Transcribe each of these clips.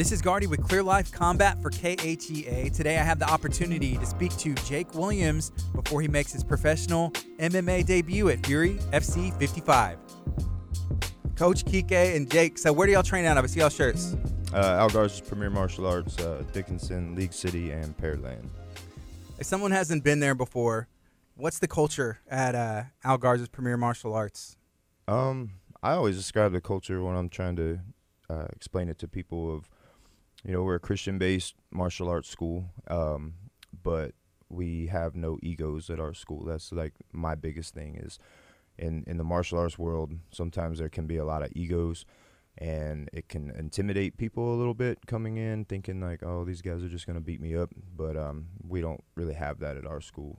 This is Gardy with Clear Life Combat for KHEA. Today I have the opportunity to speak to Jake Williams before he makes his professional MMA debut at Fury FC 55. Coach Kike and Jake, so where do y'all train out of? I see y'all shirts. Uh, Al Garza's Premier Martial Arts, uh, Dickinson, League City, and Pearland. If someone hasn't been there before, what's the culture at uh, Al Garza's Premier Martial Arts? Um, I always describe the culture when I'm trying to uh, explain it to people of, you know, we're a Christian-based martial arts school, um, but we have no egos at our school. That's like my biggest thing is, in in the martial arts world, sometimes there can be a lot of egos, and it can intimidate people a little bit coming in, thinking like, oh, these guys are just gonna beat me up. But um, we don't really have that at our school.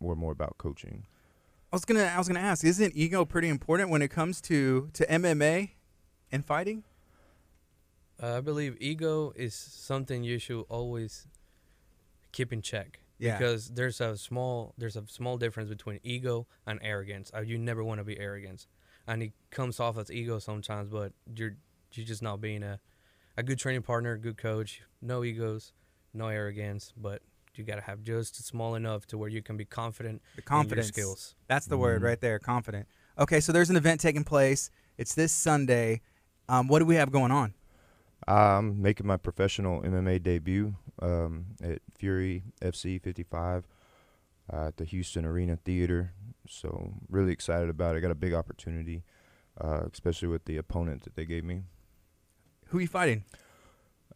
We're more about coaching. I was gonna I was gonna ask, isn't ego pretty important when it comes to to MMA and fighting? Uh, I believe ego is something you should always keep in check. Yeah. Because there's a small there's a small difference between ego and arrogance. Uh, you never want to be arrogant, and it comes off as ego sometimes. But you're you're just not being a a good training partner, good coach. No egos, no arrogance, but you gotta have just small enough to where you can be confident The confidence. in your skills. That's the word Mhm. right there, confident. Okay, so there's an event taking place. It's this Sunday. Um, what do we have going on? I'm making my professional MMA debut um, at Fury FC 55 uh, at the Houston Arena Theater. So really excited about it. I Got a big opportunity, uh, especially with the opponent that they gave me. Who are you fighting?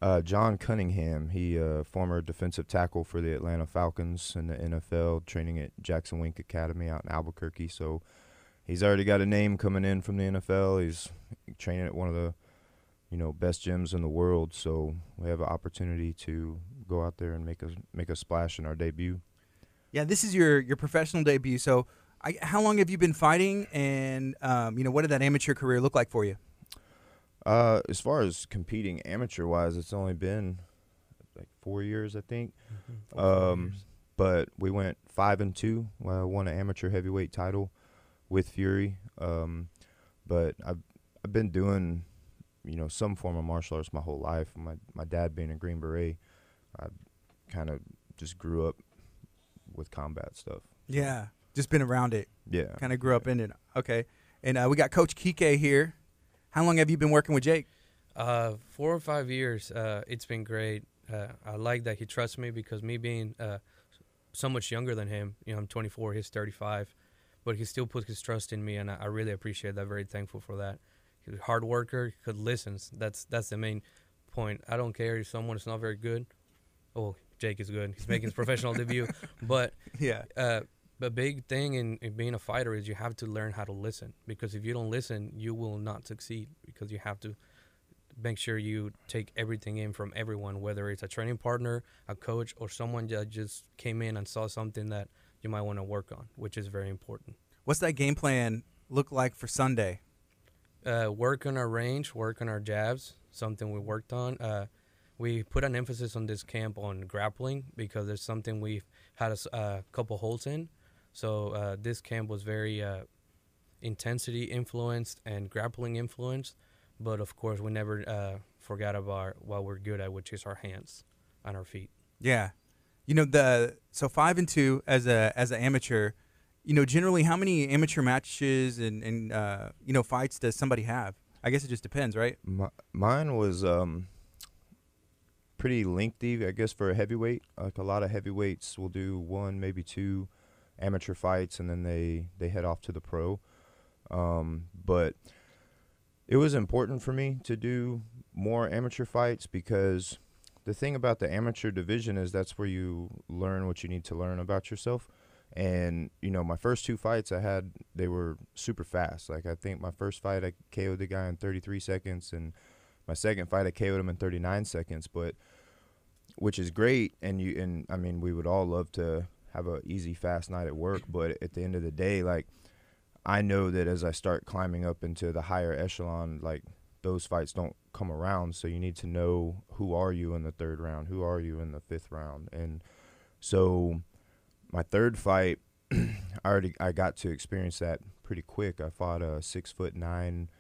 Uh, John Cunningham, he uh, former defensive tackle for the Atlanta Falcons in the NFL, training at Jackson Wink Academy out in Albuquerque. So he's already got a name coming in from the NFL. He's training at one of the you know best gyms in the world. So we have an opportunity to go out there and make a make a splash in our debut. Yeah, this is your your professional debut. So, I, how long have you been fighting? And um, you know, what did that amateur career look like for you? Uh, as far as competing amateur wise, it's only been like four years, I think. Four, five Um, years. but we went five and two. I won an amateur heavyweight title with Fury. Um, but I've I've been doing, you know, some form of martial arts my whole life. My my dad being a Green Beret, I kind of just grew up with combat stuff. Yeah, just been around it. Yeah. Kind of grew up in it. Okay, and uh, we got Coach Kike here. How long have you been working with Jake? Uh, four or five years. Uh, it's been great. Uh, I like that he trusts me because me being uh, so much younger than him, you know, I'm 24, he's 35, but he still puts his trust in me, and I, I really appreciate that. Very thankful for that. A hard worker. He could listens. That's that's the main point. I don't care if someone is not very good. Oh, Jake is good. He's making his professional debut, but Yeah, uh, the big thing in, in being a fighter is you have to learn how to listen because if you don't listen, you will not succeed because you have to make sure you take everything in from everyone, whether it's a training partner, a coach, or someone that just came in and saw something that you might want to work on, which is very important. what's that game plan look like for Sunday? Uh, work on our range, work on our jabs, something we worked on. Uh, we put an emphasis on this camp on grappling because there's something we've had a couple holes in. So uh, this camp was very uh, intensity influenced and grappling influenced, but of course we never forgot about what we're good at, which is our hands and our feet. Yeah, you know the so five and two as a as an amateur. You know, generally, how many amateur matches and and uh, you know fights does somebody have? I guess it just depends, right? My, mine was um, pretty lengthy, I guess, for a heavyweight. Like a lot of heavyweights will do one, maybe two amateur fights, and then they they head off to the pro. Um, but it was important for me to do more amateur fights because the thing about the amateur division is that's where you learn what you need to learn about yourself. And you know, my first two fights I had, they were super fast. Like I think my first fight I KO'd the guy in 33 seconds, and my second fight I KO'd him in 39 seconds. But which is great, and you and I mean, we would all love to have a easy, fast night at work. But at the end of the day, like I know that as I start climbing up into the higher echelon, like those fights don't come around. So you need to know who are you in the third round, who are you in the fifth round, and so my third fight, I already I got to experience that pretty quick. I fought a six foot nine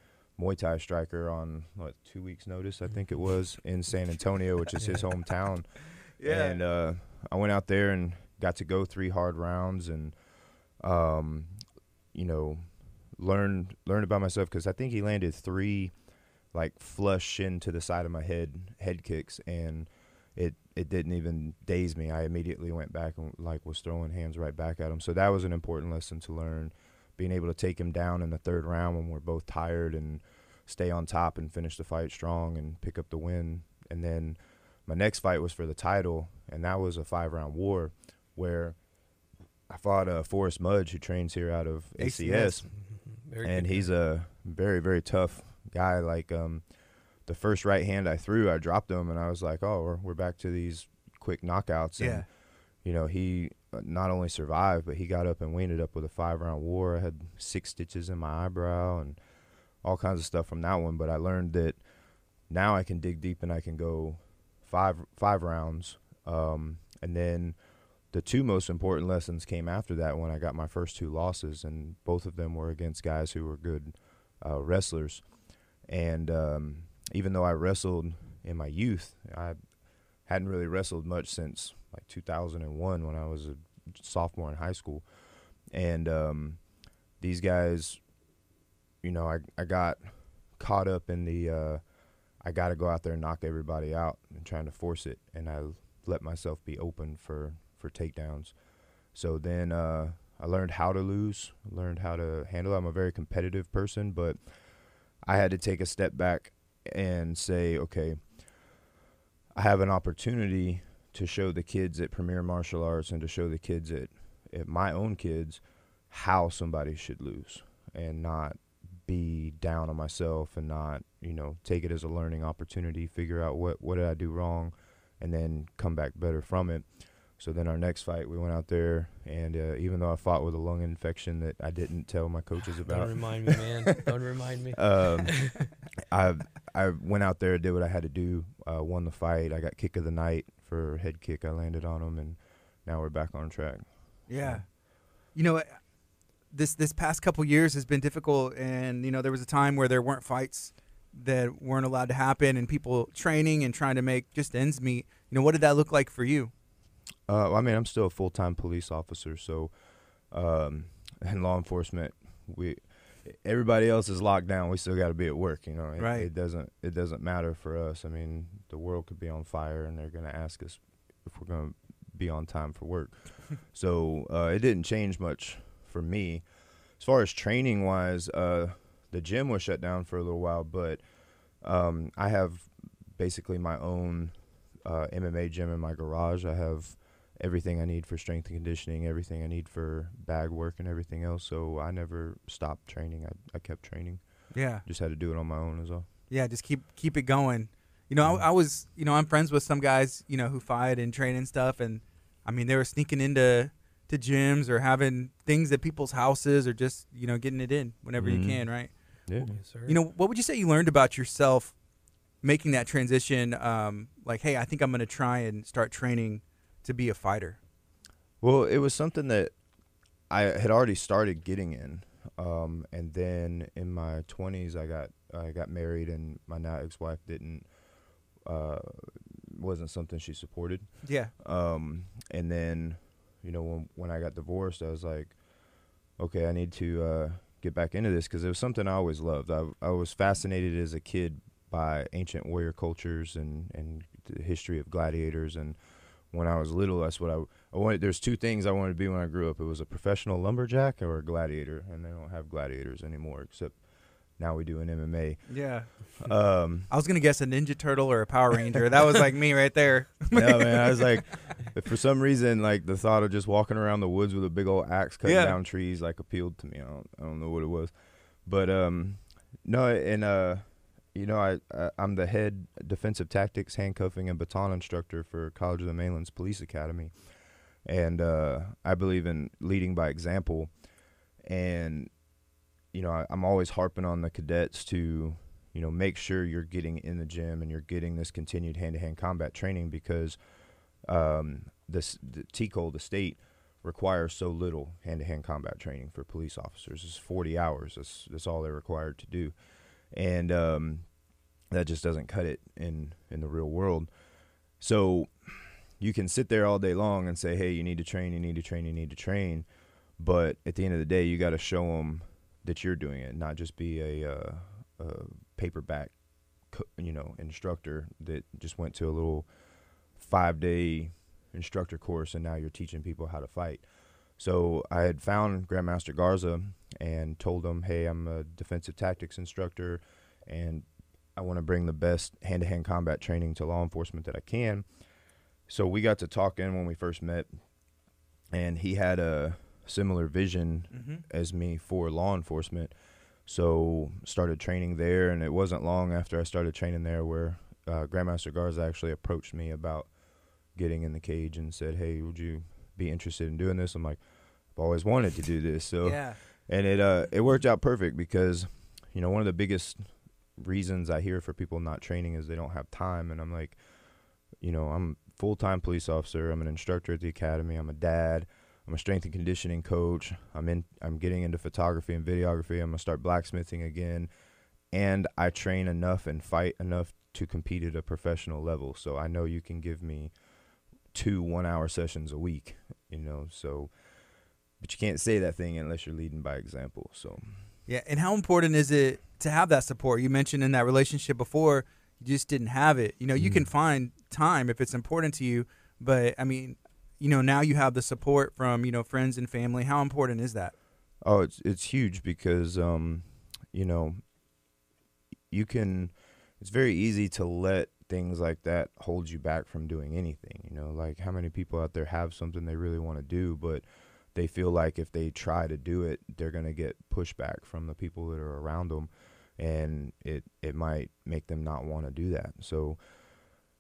Muay Thai striker on what two weeks' notice, I think it was, in San Antonio, which is his hometown. yeah. And uh, I went out there and got to go three hard rounds and, um, you know, learn learn about myself because I think he landed three like flush into the side of my head head kicks and it it didn't even daze me. I immediately went back and like was throwing hands right back at him. So that was an important lesson to learn, being able to take him down in the third round when we're both tired and stay on top and finish the fight strong and pick up the win. And then my next fight was for the title, and that was a five round war where I fought uh, Forrest Mudge, who trains here out of ACS, ACS. And he's a very very tough guy. Like um, the first right hand I threw, I dropped him, and I was like, oh, we're, we're back to these quick knockouts. And, Yeah. you know, he uh, not only survived, but he got up and we ended up with a five round war. I had six stitches in my eyebrow and all kinds of stuff from that one. But I learned that now I can dig deep and I can go five five rounds. Um, and then the two most important lessons came after that when I got my first two losses, and both of them were against guys who were good uh, wrestlers. And um, even though I wrestled in my youth, I hadn't really wrestled much since like 2001 when I was a sophomore in high school. And um, these guys, you know, I, I got caught up in the uh, I got to go out there and knock everybody out and trying to force it. And I let myself be open for, for takedowns. So then uh, I learned how to lose, learned how to handle. I'm a very competitive person, but I had to take a step back and say, okay, I have an opportunity to show the kids at Premier Martial Arts and to show the kids at, at my own kids how somebody should lose and not be down on myself and not, you know, take it as a learning opportunity, figure out what, what did I do wrong and then come back better from it. So then our next fight, we went out there, and uh, even though I fought with a lung infection that I didn't tell my coaches about, Don't remind me, man. Don't remind me. um, I I went out there, did what I had to do, uh, won the fight. I got kick of the night for head kick. I landed on him, and now we're back on track. Yeah. You know, this this past couple years has been difficult, and you know there was a time where there weren't fights that weren't allowed to happen, and people training and trying to make just ends meet. You know, what did that look like for you? Uh, I mean, I'm still a full time police officer, so um, in law enforcement, we everybody else is locked down. We still got to be at work. You know, it, Right. It doesn't it doesn't matter for us. I mean, the world could be on fire, and they're gonna ask us if we're gonna be on time for work. so uh, it didn't change much for me. As far as training wise, uh, the gym was shut down for a little while, but um, I have basically my own uh, MMA gym in my garage. I have everything I need for strength and conditioning, everything I need for bag work and everything else. So I never stopped training. I, I kept training. Yeah. Just had to do it on my own as well. Yeah, just keep keep it going. You know, I, I was, you know, I'm friends with some guys, you know, who fight and train and stuff, and I mean, they were sneaking into to gyms or having things at people's houses or just, you know, getting it in whenever Mhm. you can, right? Yeah. Yes, sir. You know, what would you say you learned about yourself making that transition? Um, like, hey, I think I'm going to try and start training to be a fighter. Well, it was something that I had already started getting in, um, and then in my twenties, I got I got married, and my now ex-wife didn't uh, wasn't something she supported. Yeah. Um, and then, you know, when when I got divorced, I was like, okay, I need to uh, get back into this because it was something I always loved. I I was fascinated as a kid by ancient warrior cultures and and the history of gladiators and when I was little, that's what I, I wanted. There's two things I wanted to be when I grew up. It was a professional lumberjack or a gladiator, and they don't have gladiators anymore. Except now we do an MMA. Yeah. Um, I was going to guess a Ninja Turtle or a Power Ranger. that was like me right there. yeah, man. I was like, for some reason, like the thought of just walking around the woods with a big old axe cutting Yeah. down trees like appealed to me. I don't, I don't know what it was, but um, no, and uh, you know, I, I I'm the head defensive tactics, handcuffing, and baton instructor for College of the Mainland's Police Academy, and uh, I believe in leading by example, and you know, I, I'm always harping on the cadets to you know make sure you're getting in the gym and you're getting this continued hand-to-hand combat training because um, this the TCOLE, the state requires so little hand-to-hand combat training for police officers. It's 40 hours. That's that's all they're required to do. and um, that just doesn't cut it in in the real world. So you can sit there all day long and say, "Hey, you need to train, you need to train, you need to train," but at the end of the day, you got to show them that you're doing it, not just be a, uh, a paperback, you know, instructor that just went to a little five day instructor course and now you're teaching people how to fight. So I had found Grandmaster Garza and told him, "Hey, I'm a defensive tactics instructor, and I want to bring the best hand-to-hand combat training to law enforcement that I can." So we got to talking when we first met, and he had a similar vision mm-hmm. as me for law enforcement. So started training there, and it wasn't long after I started training there where uh, Grandmaster Garza actually approached me about getting in the cage and said, "Hey, would you be interested in doing this?" I'm like, "I've always wanted to do this." So yeah, and it uh it worked out perfect because you know one of the biggest reasons I hear for people not training is they don't have time, and I'm like, you know, I'm full time police officer. I'm an instructor at the academy. I'm a dad. I'm a strength and conditioning coach. I'm in. I'm getting into photography and videography. I'm gonna start blacksmithing again, and I train enough and fight enough to compete at a professional level. So I know you can give me two one hour sessions a week, you know. So, but you can't say that thing unless you're leading by example. So, yeah. And how important is it to have that support? You mentioned in that relationship before, you just didn't have it. You know, you mm can find time if it's important to you, but I mean, you know, now you have the support from you know friends and family. How important is that? Oh, it's it's huge because um, you know, you can. It's very easy to let things like that hold you back from doing anything. You know, like how many people out there have something they really want to do, but they feel like if they try to do it, they're gonna get pushback from the people that are around them, and it it might make them not want to do that. So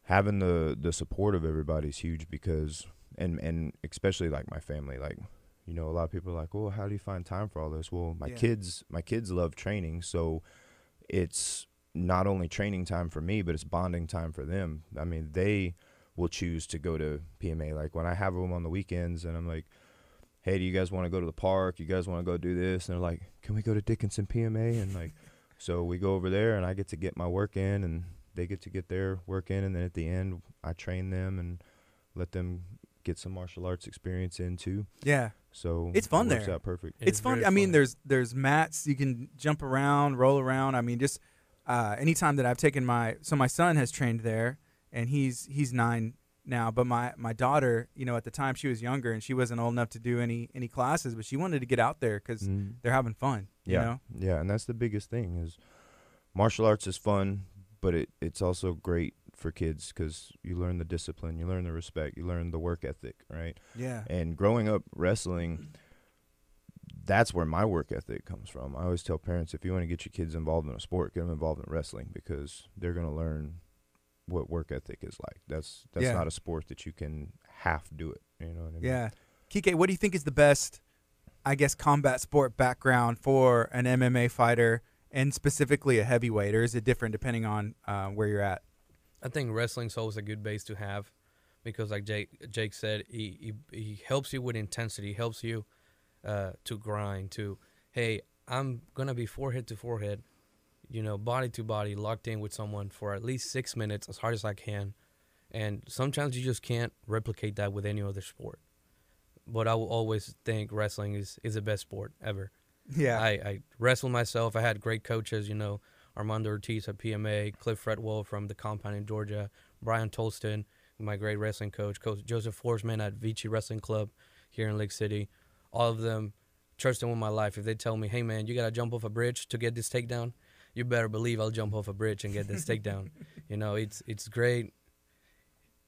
having the the support of everybody is huge because and and especially like my family, like you know, a lot of people are like, well, how do you find time for all this? Well, my yeah. kids my kids love training, so it's not only training time for me, but it's bonding time for them. I mean, they will choose to go to PMA. Like when I have them on the weekends, and I'm like, "Hey, do you guys want to go to the park? You guys want to go do this?" And they're like, "Can we go to Dickinson PMA?" And like, so we go over there, and I get to get my work in, and they get to get their work in, and then at the end, I train them and let them get some martial arts experience in too. Yeah. So it's fun it there. Out perfect. It it's fun. I mean, there's there's mats you can jump around, roll around. I mean, just uh, anytime that I've taken my so my son has trained there and he's he's nine now but my my daughter you know at the time she was younger and she wasn't old enough to do any any classes but she wanted to get out there because mm. they're having fun yeah know? yeah and that's the biggest thing is martial arts is fun but it it's also great for kids because you learn the discipline you learn the respect you learn the work ethic right yeah and growing up wrestling that's where my work ethic comes from. I always tell parents if you want to get your kids involved in a sport, get them involved in wrestling because they're going to learn what work ethic is like. That's that's yeah. not a sport that you can half do it. You know what I mean? Yeah. Kike, what do you think is the best, I guess, combat sport background for an MMA fighter and specifically a heavyweight, or is it different depending on uh, where you're at? I think wrestling's always a good base to have because, like Jake Jake said, he he, he helps you with intensity, helps you uh, to grind to hey i'm gonna be forehead to forehead you know body to body locked in with someone for at least six minutes as hard as i can. And sometimes you just can't replicate that with any other sport. But i will always think wrestling is, is the best sport ever. Yeah. I, I wrestled myself. I had great coaches you know armando ortiz at pma cliff fretwell from the compound in georgia brian tolston my great wrestling coach coach joseph forsman at vici wrestling club here in League City. All of them trust them with my life. If they tell me, hey man, you gotta jump off a bridge to get this takedown, you better believe I'll jump off a bridge and get this takedown. You know, it's it's great.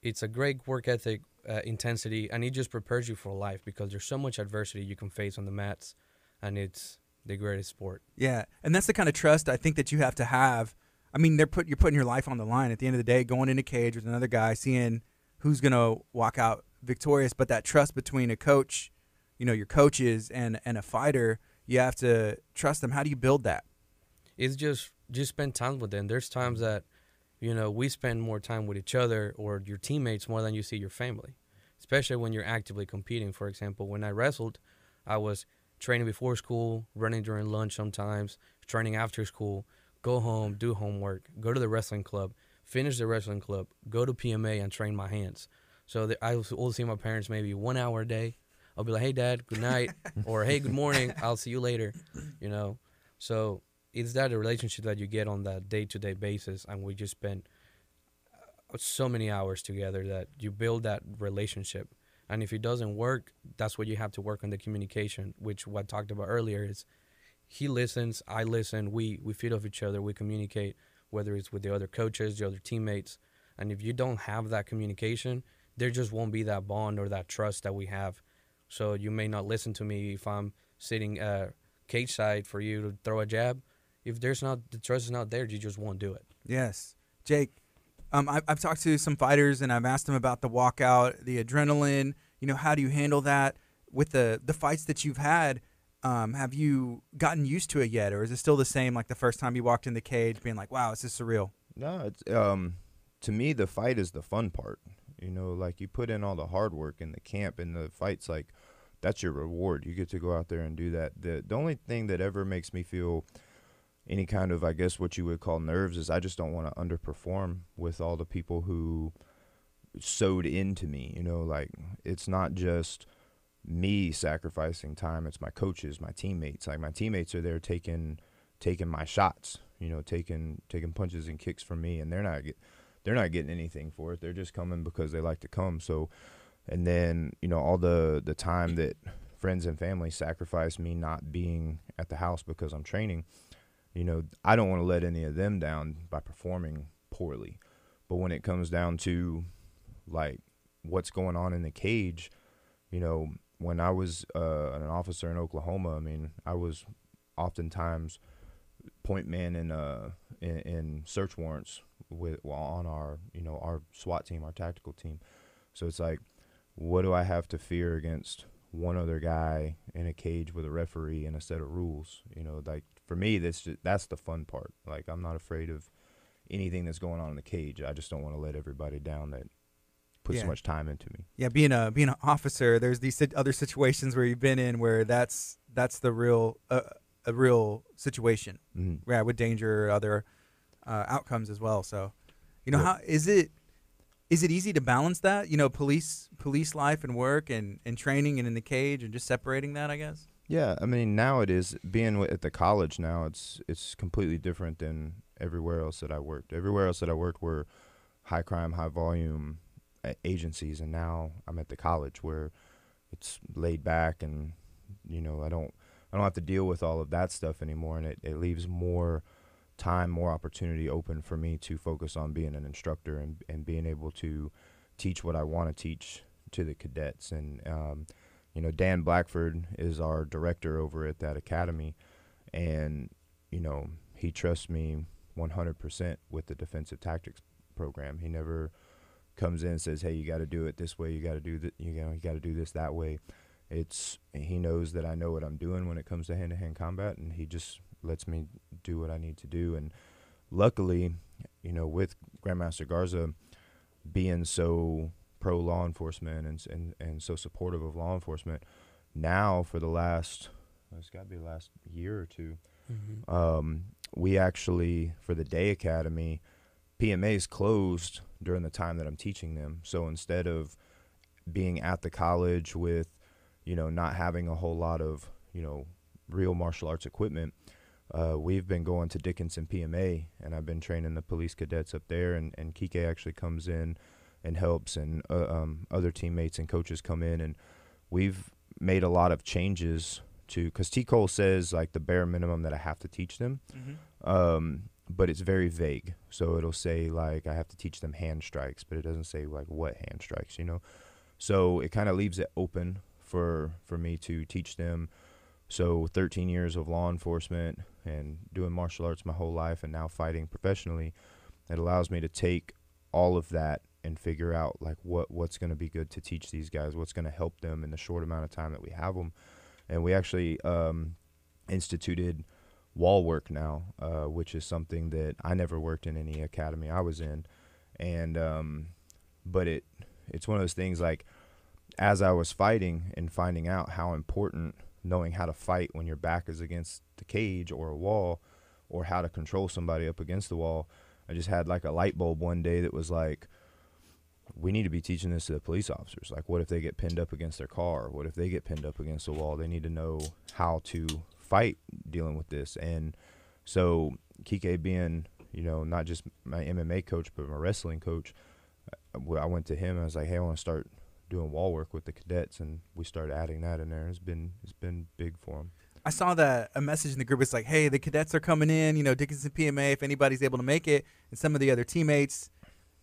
It's a great work ethic, uh, intensity, and it just prepares you for life because there's so much adversity you can face on the mats, and it's the greatest sport. Yeah, and that's the kind of trust I think that you have to have. I mean, they're put you're putting your life on the line at the end of the day, going in a cage with another guy, seeing who's gonna walk out victorious. But that trust between a coach you know your coaches and and a fighter you have to trust them how do you build that it's just just spend time with them there's times mm-hmm. that you know we spend more time with each other or your teammates more than you see your family especially when you're actively competing for example when i wrestled i was training before school running during lunch sometimes training after school go home, do homework, go to the wrestling club, finish the wrestling club, go to PMA and train my hands. So that I will see my parents maybe one hour a day. I'll be like, "Hey, Dad, good night," or "Hey, good morning. I'll see you later." You know, so it's that a relationship that you get on that day to day basis, and we just spend uh, so many hours together that you build that relationship. And if it doesn't work, that's what you have to work on the communication, which what I talked about earlier is he listens, I listen, we we feed off each other, we communicate, whether it's with the other coaches, the other teammates. And if you don't have that communication, there just won't be that bond or that trust that we have. So you may not listen to me if I'm sitting uh, cage side for you to throw a jab. If there's not the trust is not there, you just won't do it. Yes, Jake. Um, I, I've talked to some fighters and I've asked them about the walkout, the adrenaline. You know, how do you handle that with the the fights that you've had? Um, have you gotten used to it yet, or is it still the same like the first time you walked in the cage, being like, "Wow, is this surreal"? No, it's um, to me the fight is the fun part. You know, like you put in all the hard work in the camp, and the fight's like that's your reward. You get to go out there and do that. The the only thing that ever makes me feel any kind of I guess what you would call nerves is I just don't want to underperform with all the people who sowed into me. You know, like it's not just me sacrificing time. It's my coaches, my teammates. Like my teammates are there taking taking my shots. You know, taking taking punches and kicks from me, and they're not get, they're not getting anything for it. They're just coming because they like to come. So, and then you know all the the time that friends and family sacrifice me not being at the house because I'm training. You know, I don't want to let any of them down by performing poorly. But when it comes down to like what's going on in the cage, you know, when I was uh, an officer in Oklahoma, I mean, I was oftentimes point man in uh in, in search warrants with well, on our you know our SWAT team, our tactical team. So it's like, what do I have to fear against one other guy in a cage with a referee and a set of rules? You know, like for me, that's just, that's the fun part. Like I'm not afraid of anything that's going on in the cage. I just don't want to let everybody down that put Yeah. so much time into me. Yeah, being a being an officer, there's these other situations where you've been in where that's that's the real uh, a real situation. Mm-hmm. yeah, with danger or other uh, outcomes as well. So, you know, Yeah. how is it? Is it easy to balance that? You know, police police life and work and, and training and in the cage and just separating that. I guess. Yeah, I mean now it is being at the college now. It's it's completely different than everywhere else that I worked. Everywhere else that I worked were high crime, high volume agencies, and now I'm at the college where it's laid back and you know I don't I don't have to deal with all of that stuff anymore, and it, it leaves more time, more opportunity open for me to focus on being an instructor and and being able to teach what I want to teach to the cadets and. Um, you know, Dan Blackford is our director over at that academy, and you know he trusts me 100% with the defensive tactics program. He never comes in and says, "Hey, you got to do it this way. You got to do that. You know, you got to do this that way." It's he knows that I know what I'm doing when it comes to hand-to-hand combat, and he just lets me do what I need to do. And luckily, you know, with Grandmaster Garza being so pro law enforcement and, and and so supportive of law enforcement, now for the last it's got to be the last year or two, Mm-hmm. um, we actually for the day academy pma is closed during the time that i'm teaching them so instead of being at the college with you know not having a whole lot of you know real martial arts equipment uh, we've been going to dickinson pma and i've been training the police cadets up there and, and kike actually comes in and helps and uh, um, other teammates and coaches come in and we've made a lot of changes to because TCOLE says like the bare minimum that I have to teach them, um, but it's very vague. So it'll say like I have to teach them hand strikes, but it doesn't say like what hand strikes, you know. So it kind of leaves it open for for me to teach them. So 13 years of law enforcement and doing martial arts my whole life, and now fighting professionally, it allows me to take all of that and figure out like what what's going to be good to teach these guys, what's going to help them in the short amount of time that we have them and we actually um, instituted wall work now, uh, which is something that I never worked in any academy I was in, and um, but it it's one of those things like as I was fighting and finding out how important knowing how to fight when your back is against the cage or a wall or how to control somebody up against the wall. I just had like a light bulb one day that was like, we need to be teaching this to the police officers. Like, what if they get pinned up against their car? What if they get pinned up against the wall? They need to know how to fight dealing with this. And so, Kike being, you know, not just my MMA coach, but my wrestling coach, uh, I went to him I was like, hey, I want to start doing wall work with the cadets. And we started adding that in there. It's been, it's been big for them. I saw that a message in the group. It's like, hey, the cadets are coming in. You know, Dickinson PMA. If anybody's able to make it, and some of the other teammates,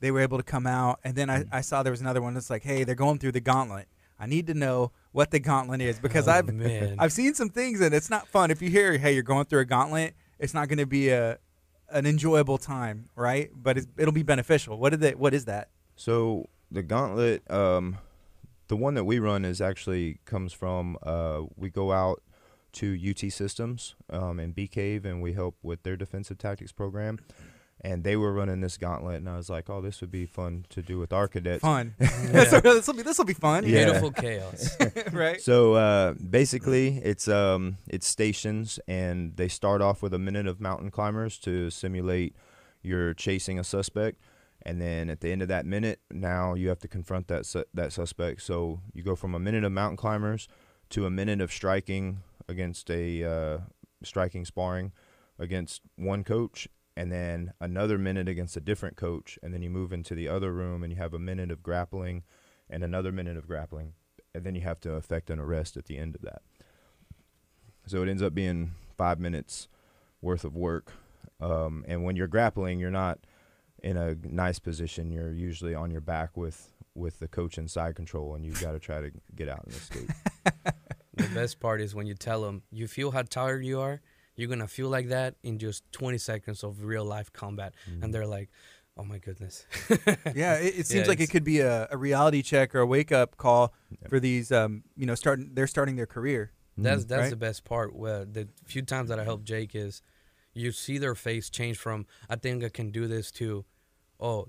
they were able to come out. And then I, Mm-hmm. I saw there was another one that's like, hey, they're going through the gauntlet. I need to know what the gauntlet is because Oh, I've man. I've seen some things and it's not fun. If you hear, hey, you're going through a gauntlet, it's not going to be a an enjoyable time, right? But it's, it'll be beneficial. What did that? What is that? So the gauntlet, um, the one that we run is actually comes from. Uh, we go out to UT Systems um, in Bee Cave, and we help with their defensive tactics program. And they were running this gauntlet, and I was like, "Oh, this would be fun to do with our cadets." Fun. Yeah. this will be this will be fun. Yeah. Beautiful chaos. right. So uh, basically, it's um, it's stations, and they start off with a minute of mountain climbers to simulate you're chasing a suspect, and then at the end of that minute, now you have to confront that su- that suspect. So you go from a minute of mountain climbers to a minute of striking against a uh, striking sparring against one coach, and then another minute against a different coach, and then you move into the other room and you have a minute of grappling, and another minute of grappling and then you have to effect an arrest at the end of that. So it ends up being five minutes worth of work. Um, and when you're grappling, you're not in a nice position. You're usually on your back with with the coach in side control, and you've got to try to get out and escape. the best part is when you tell them you feel how tired you are you're gonna feel like that in just 20 seconds of real life combat and they're like oh my goodness Yeah, it, it seems Yeah, like it could be a, a reality check or a wake up call for these. Um, you know, starting they're starting their career. that's Mhm. that's Right. the best part where the few times that i help jake is you see their face change from i think i can do this to oh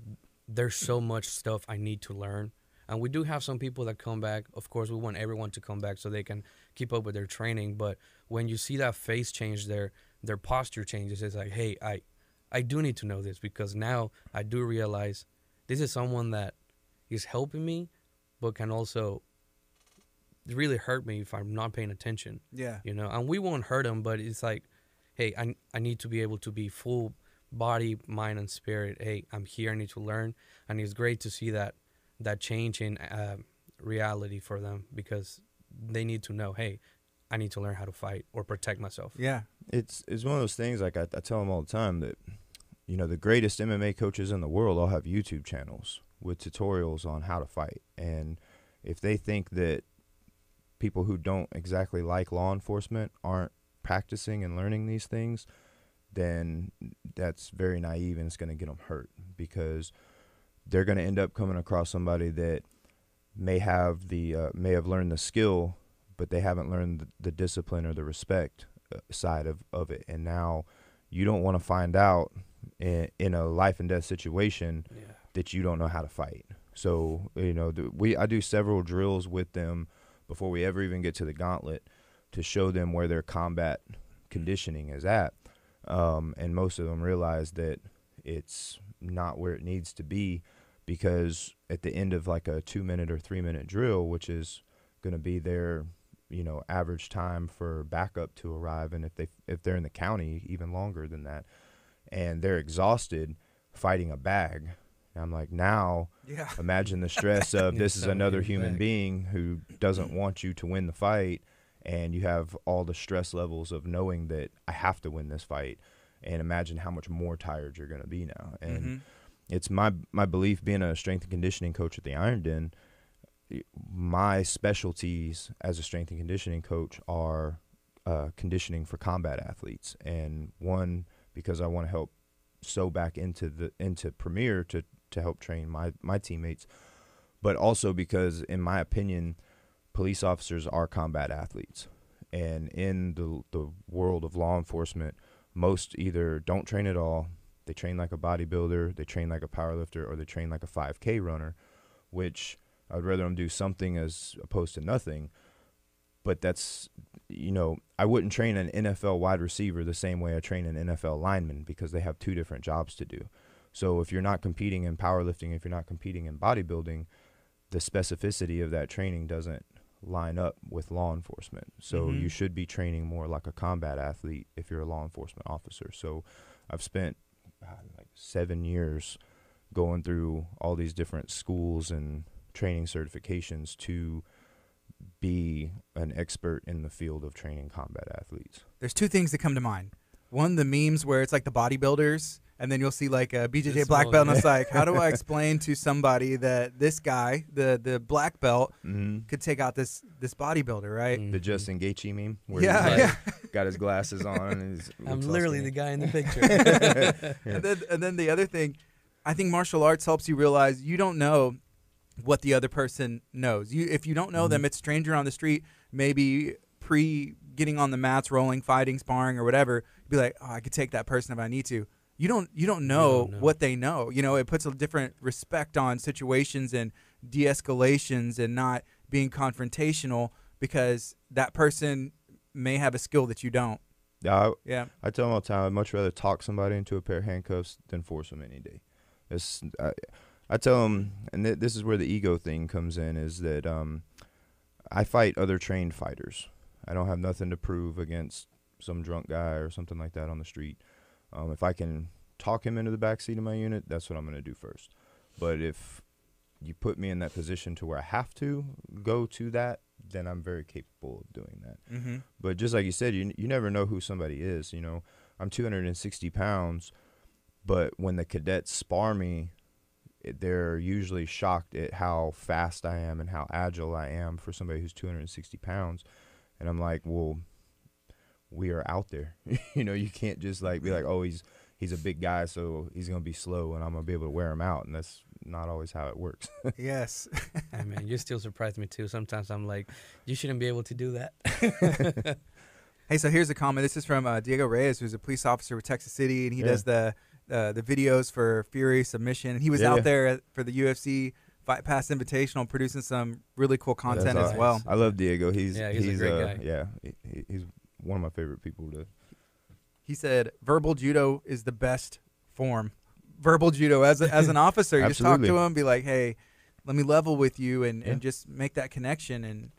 there's so much stuff i need to learn and we do have some people that come back of course we want everyone to come back so they can keep up with their training but when you see that face change their their posture changes it's like hey i i do need to know this because now i do realize this is someone that is helping me but can also really hurt me if i'm not paying attention Yeah. you know? And we won't hurt them but it's like hey I, I need to be able to be full body mind and spirit. Hey i'm here. I need to learn. And it's great to see that that change in uh, reality for them because they need to know hey i need to learn how to fight or protect myself Yeah. it's it's one of those things. Like I, I tell them all the time that you know the greatest MMA coaches in the world all have YouTube channels with tutorials on how to fight, and if they think that people who don't exactly like law enforcement aren't practicing and learning these things, then that's very naive and it's going to get them hurt because they're going to end up coming across somebody that may have the uh, may have learned the skill, but they haven't learned the, the discipline or the respect uh, side of, of it. And now you don't want to find out in, in a life and death situation yeah that you don't know how to fight. So you know, we I do several drills with them before we ever even get to the gauntlet to show them where their combat conditioning is at. Um, and most of them realize that it's not where it needs to be because at the end of like a two minute or three minute drill, which is going to be their you know average time for backup to arrive, and if they if they're in the county, even longer than that, and they're exhausted fighting a bag. I'm like now Yeah. Imagine the stress of this is another human back. being who doesn't want you to win the fight, and you have all the stress levels of knowing that I have to win this fight. And imagine how much more tired you're going to be now. And Mhm. It's my my belief, being a strength and conditioning coach at the Iron Den, my specialties as a strength and conditioning coach are uh, conditioning for combat athletes, and one because I want to help sow back into the into Premier to to help train my my teammates, but also because, in my opinion, police officers are combat athletes, and in the the world of law enforcement, most either don't train at all, they train like a bodybuilder, they train like a powerlifter, or they train like a 5K runner, which I'd rather them do something as opposed to nothing. but that's you know I wouldn't train an NFL wide receiver the same way I train an NFL lineman because they have two different jobs to do. So if you're not competing in powerlifting, if you're not competing in bodybuilding, the specificity of that training doesn't line up with law enforcement. So Mhm. you should be training more like a combat athlete if you're a law enforcement officer. So I've spent uh, like seven years going through all these different schools and training certifications to be an expert in the field of training combat athletes. There's two things that come to mind. One, the memes where it's like the bodybuilders, and then you'll see like a BJJ The black belt, and guy. it's like, how do I explain to somebody that this guy, the the black belt, Mm-hmm. could take out this this bodybuilder, right? The Mhm. Justin Gaethje meme, where Yeah, he's yeah. got his glasses on. And he's, I'm literally the guy in the picture. Yeah. And then and then the other thing, I think martial arts helps you realize you don't know what the other person knows. You if you don't know them, Mhm. it's stranger on the street, maybe pre getting on the mats, rolling, fighting, sparring, or whatever. Be like, oh, I could take that person if I need to. You don't you don't know, know. what they know. You know, it puts a different respect on situations and de-escalations and not being confrontational because that person may have a skill that you don't. Yeah, I, Yeah. I tell them all the time, I'd much rather talk somebody into a pair of handcuffs than force them any day. It's, I, I tell them, and th- this is where the ego thing comes in, is that um, I fight other trained fighters. I don't have nothing to prove against some drunk guy or something like that on the street. Um, if I can talk him into the back seat of my unit, that's what I'm going to do first. But if you put me in that position to where I have to go to that, then I'm very capable of doing that. Mm-hmm. But just like you said, you you never know who somebody is. You know, I'm 260 pounds, but when the cadets spar me, they're usually shocked at how fast I am and how agile I am for somebody who's 260 pounds. And I'm like, well, we are out there. you know, you can't just like be like, oh, he's he's a big guy, so he's gonna be slow, and I'm gonna be able to wear him out. And that's not always how it works. Yes. Hey, man, you still surprise me too. Sometimes I'm like, you shouldn't be able to do that. Hey, so here's a comment. This is from uh, Diego Reyes, who's a police officer with Texas City, and he Yeah. does the uh, the videos for Fury Submission. And he was Yeah, out yeah. there for the UFC Fight Pass Invitational, producing some really cool content as awesome. well. I love Diego. He's Yeah, he's a great uh, guy. Yeah, he- he, he's one of my favorite people to He said verbal judo is the best form. Verbal judo as a, as an officer, you just talk to him, be like, "Hey, let me level with you," and, Yeah. and just make that connection, and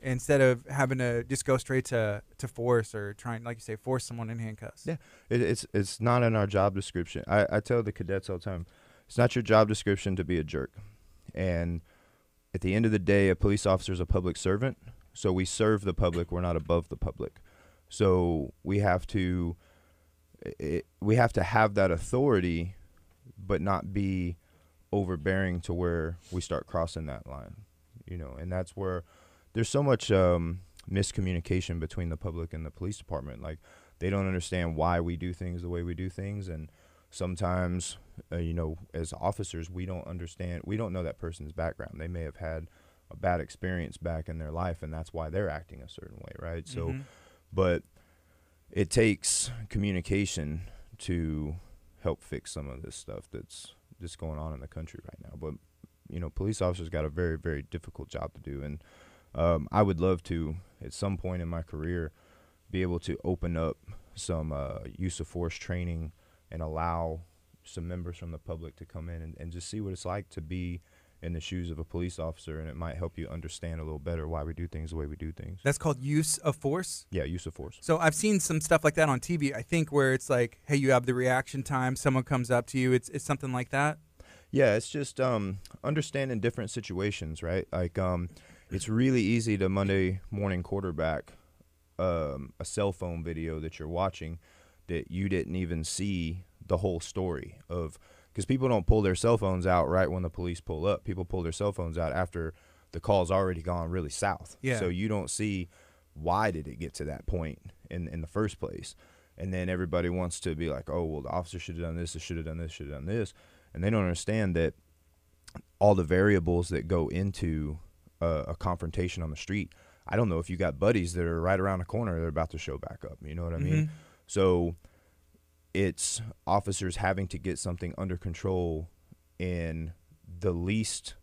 instead of having to just go straight to to force or trying, like you say, force someone in handcuffs. Yeah. It, it's it's not in our job description. I, I tell the cadets all the time, it's not your job description to be a jerk. And at the end of the day, a police officer is a public servant. So we serve the public. We're not above the public. So we have to it, we have to have that authority, but not be overbearing to where we start crossing that line. You know, and that's where there's so much um, miscommunication between the public and the police department. Like they don't understand why we do things the way we do things and sometimes uh, you know as officers we don't understand we don't know that person's background they may have had a bad experience back in their life and that's why they're acting a certain way right so Mhm. But it takes communication to help fix some of this stuff that's just going on in the country right now. But you know police officers got a very very difficult job to do. And um, i would love to at some point in my career be able to open up some uh, use of force training and allow some members from the public to come in and, and just see what it's like to be in the shoes of a police officer and it might help you understand a little better why we do things the way we do things That's called use of force. yeah use of force So I've seen some stuff like that on TV. I think where it's like, hey, you have the reaction time. Someone comes up to you. It's it's something like that. Yeah, it's just um, understanding different situations, right? Like, um, it's really easy to Monday morning quarterback um, a cell phone video that you're watching that you didn't even see the whole story of because people don't pull their cell phones out right when the police pull up. People pull their cell phones out after the call's already gone really south. Yeah. So you don't see why did it get to that point in in the first place. And then everybody wants to be like, oh well, the officer should have done this, should have done this, should have done this, and they don't understand that all the variables that go into a, a confrontation on the street. I don't know if you got buddies that are right around the corner they're about to show back up. You know what I mean? Mhm. So it's officers having to get something under control in the least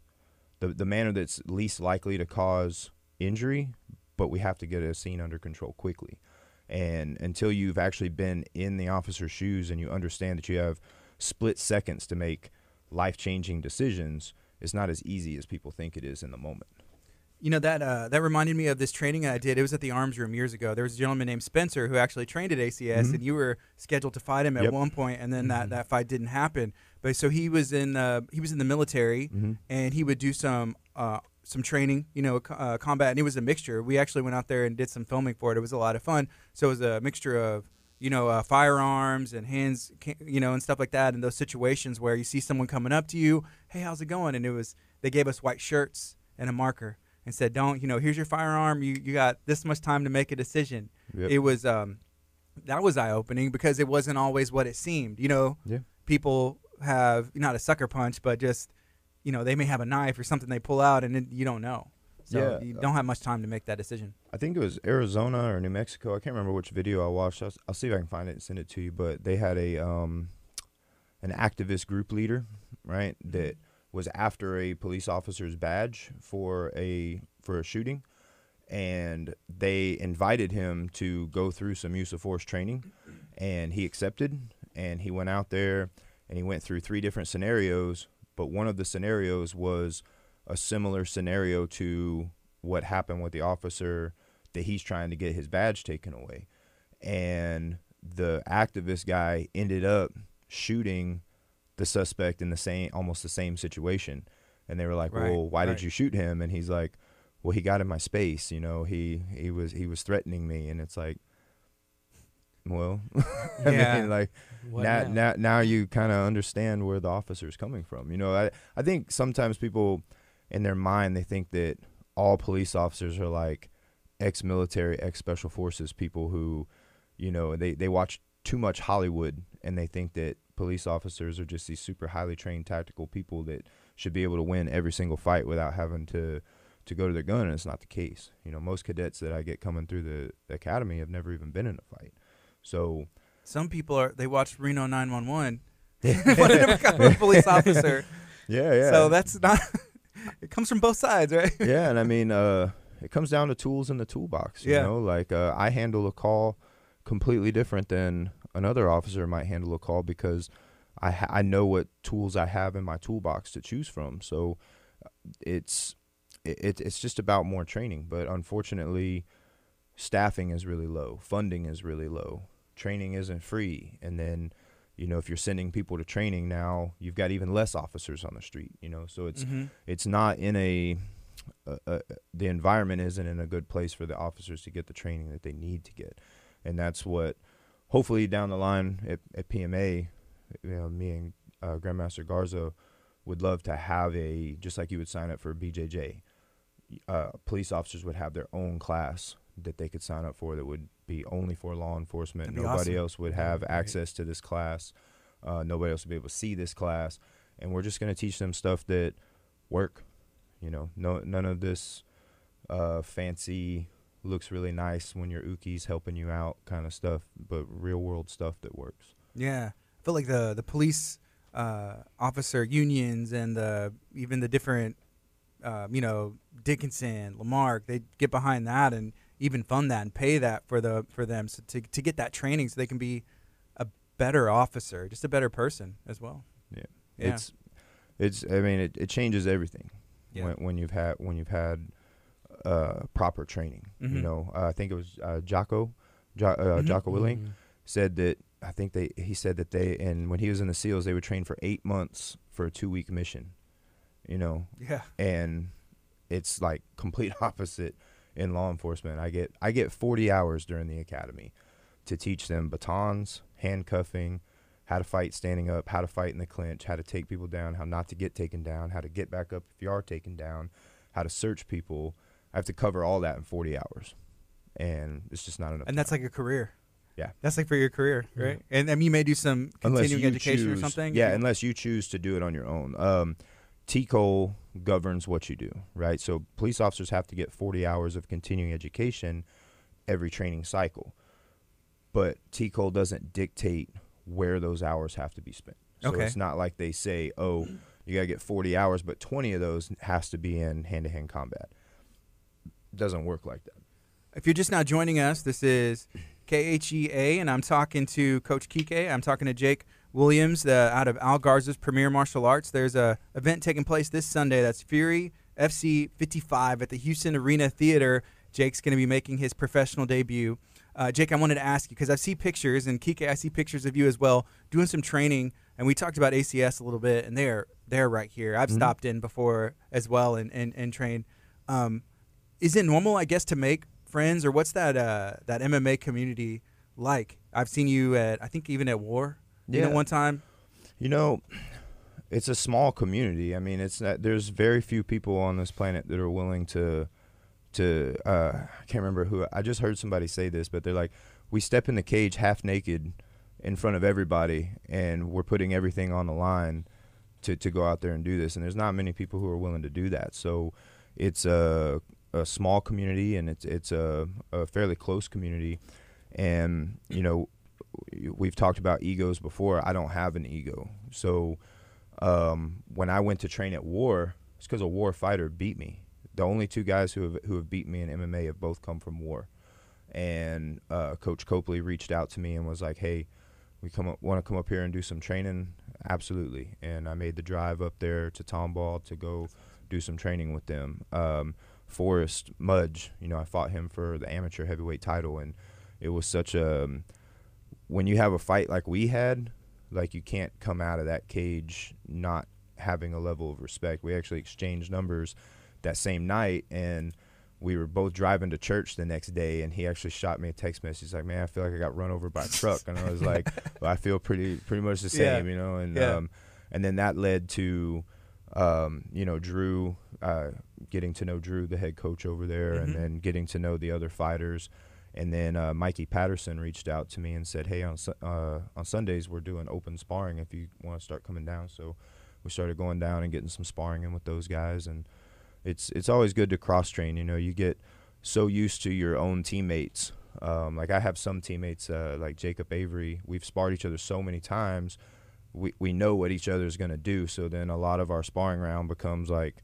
the the manner that's least likely to cause injury, but we have to get a scene under control quickly. And until you've actually been in the officer's shoes and you understand that you have split seconds to make life changing decisions, it's not as easy as people think it is in the moment. You know that uh, that reminded me of this training I did. It was at the Arms Room years ago. There was a gentleman named Spencer who actually trained at ACS, Mhm. and you were scheduled to fight him at Yep. one point, and then that, Mhm. that fight didn't happen. But so he was in uh, he was in the military, Mm-hmm. and he would do some uh, some training, you know, uh, combat, and it was a mixture. We actually went out there and did some filming for it. It was a lot of fun. So it was a mixture of you know uh, firearms and hands, you know, and stuff like that. And those situations where you see someone coming up to you, hey, how's it going? And it was they gave us white shirts and a marker and said, don't you know, here's your firearm. You you got this much time to make a decision. Yep. It was um that was eye opening because it wasn't always what it seemed. You know, Yeah. people have not a sucker punch, but just you know they may have a knife or something they pull out and it, you don't know. So Yeah. you don't have much time to make that decision. I think it was Arizona or New Mexico. I can't remember which video I watched. I'll, I'll see if I can find it and send it to you. But they had a um, an activist group leader, right, that was after a police officer's badge for a for a shooting, and they invited him to go through some use of force training, and he accepted, and he went out there and he went through three different scenarios. But one of the scenarios was a similar scenario to what happened with the officer that he's trying to get his badge taken away. And the activist guy ended up shooting the suspect in the same almost the same situation. And they were like, Right, "Well, why right. did you shoot him?" And he's like, "Well, he got in my space, you know. He he was he was threatening me." And it's like, well, I Yeah. mean, like What now, now? now, now you kind of understand where the officer is coming from. You know, I, I think sometimes people in their mind they think that all police officers are like ex-military, ex-special forces people who, you know, they they watch too much Hollywood and they think that police officers are just these super highly trained tactical people that should be able to win every single fight without having to to go to their gun and it's not the case. You know, most cadets that I get coming through the, the academy have never even been in a fight. So Some people are they watch Reno 911, want to become a police officer. yeah, yeah. So that's not. it comes from both sides, right? yeah, and I mean, uh, it comes down to tools in the toolbox. You Yeah. know, like uh, I handle a call completely different than another officer might handle a call because I ha- I know what tools I have in my toolbox to choose from. So uh, it's it, it's just about more training. But unfortunately, staffing is really low, funding is really low, training isn't free, and then. You know, if you're sending people to training now, you've got even less officers on the street. You know, so it's Mhm. it's not in a uh, uh, the environment isn't in a good place for the officers to get the training that they need to get, and that's what hopefully down the line at, at PMA, you know, me and uh, Grandmaster Garza would love to have a just like you would sign up for BJJ. Uh, police officers would have their own class that they could sign up for that would be only for law enforcement. Nobody awesome. else would have right. access to this class. Uh, nobody else would be able to see this class, and we're just going to teach them stuff that work. You know, no none of this uh, fancy looks really nice when your uke's helping you out kind of stuff, but real world stuff that works. Yeah, I feel like the the police uh, officer unions and the even the different, uh, you know, Dickinson, La Marque, they get behind that and even fund that and pay that for the for them so to to get that training so they can be a better officer, just a better person as well. Yeah. Yeah. It's it's I mean it, it changes everything Yeah. when when you've had when you've had uh, proper training. You Mhm. know, uh, I think it was uh, Jocko, jo- uh, Mhm. Jocko Willink Mhm. said that I think they he said that they and when he was in the SEALs they would train for eight months for a two week mission. You know, Yeah. and it's like complete opposite in law enforcement. I get I get 40 hours during the academy to teach them batons, handcuffing, how to fight standing up, how to fight in the clinch, how to take people down, how not to get taken down, how to get back up if you are taken down, how to search people. I have to cover all that in 40 hours. And it's just not enough. And that's like a career. Yeah. That's like for your career, Yeah. right? And then you may do some continuing education choose, or something. Yeah, unless you choose to do it on your own. Um, TCOLE governs what you do, right? So police officers have to get 40 hours of continuing education every training cycle, but TCOLE doesn't dictate where those hours have to be spent. So Okay. it's not like they say, "Oh, you got to get 40 hours, but 20 of those has to be in hand-to-hand combat." Doesn't work like that. If you're just now joining us, this is KHEA, and I'm talking to Coach Kike. I'm talking to Jake Williams the, out of Al Garza's Premier Martial Arts. There's a event taking place this Sunday. That's Fury FC 55 at the Houston Arena Theater. Jake's going to be making his professional debut. Uh, Jake, I wanted to ask you because I see pictures, and Kike, I see pictures of you as well doing some training. And we talked about ACS a little bit, and they're they're right here. I've Mhm. stopped in before as well and and, and trained. Um, is it normal, I guess, to make friends, or what's that uh, that MMA community like? I've seen you at I think even at War. You know, Yeah. one time. You know, it's a small community. I mean, it's not, there's very few people on this planet that are willing to to uh, I can't remember who I just heard somebody say this, but they're like, we step in the cage half naked in front of everybody, and we're putting everything on the line to to go out there and do this. And there's not many people who are willing to do that. So it's a a small community, and it's it's a, a fairly close community, and you know we've talked about egos before. I don't have an ego. So um, when I went to train at War, it's because a War fighter beat me. The only two guys who have who have beaten me in MMA have both come from War. And uh, Coach Copley reached out to me and was like, "Hey, we come want to come up here and do some training?" Absolutely. And I made the drive up there to Tomball to go do some training with them. Um, Forrest Mudge, you know, I fought him for the amateur heavyweight title, and it was such a um, when you have a fight like we had, like you can't come out of that cage not having a level of respect. We actually exchanged numbers that same night, and we were both driving to church the next day, and he actually shot me a text message. He's like, "Man, I feel like I got run over by a truck," and I was like, well, "I feel pretty pretty much the Yeah. same, you know." And Yeah. um, and then that led to, um, you know, Drew uh, getting to know Drew, the head coach over there, Mhm. and then getting to know the other fighters. And then uh, Mikey Patterson reached out to me and said, "Hey, on Su- uh, on Sundays we're doing open sparring. If you want to start coming down." So we started going down and getting some sparring in with those guys, and it's it's always good to cross train. You know, you get so used to your own teammates. Um, like I have some teammates, uh, like Jacob Avery. We've sparred each other so many times, we we know what each other's gonna do. So then a lot of our sparring round becomes like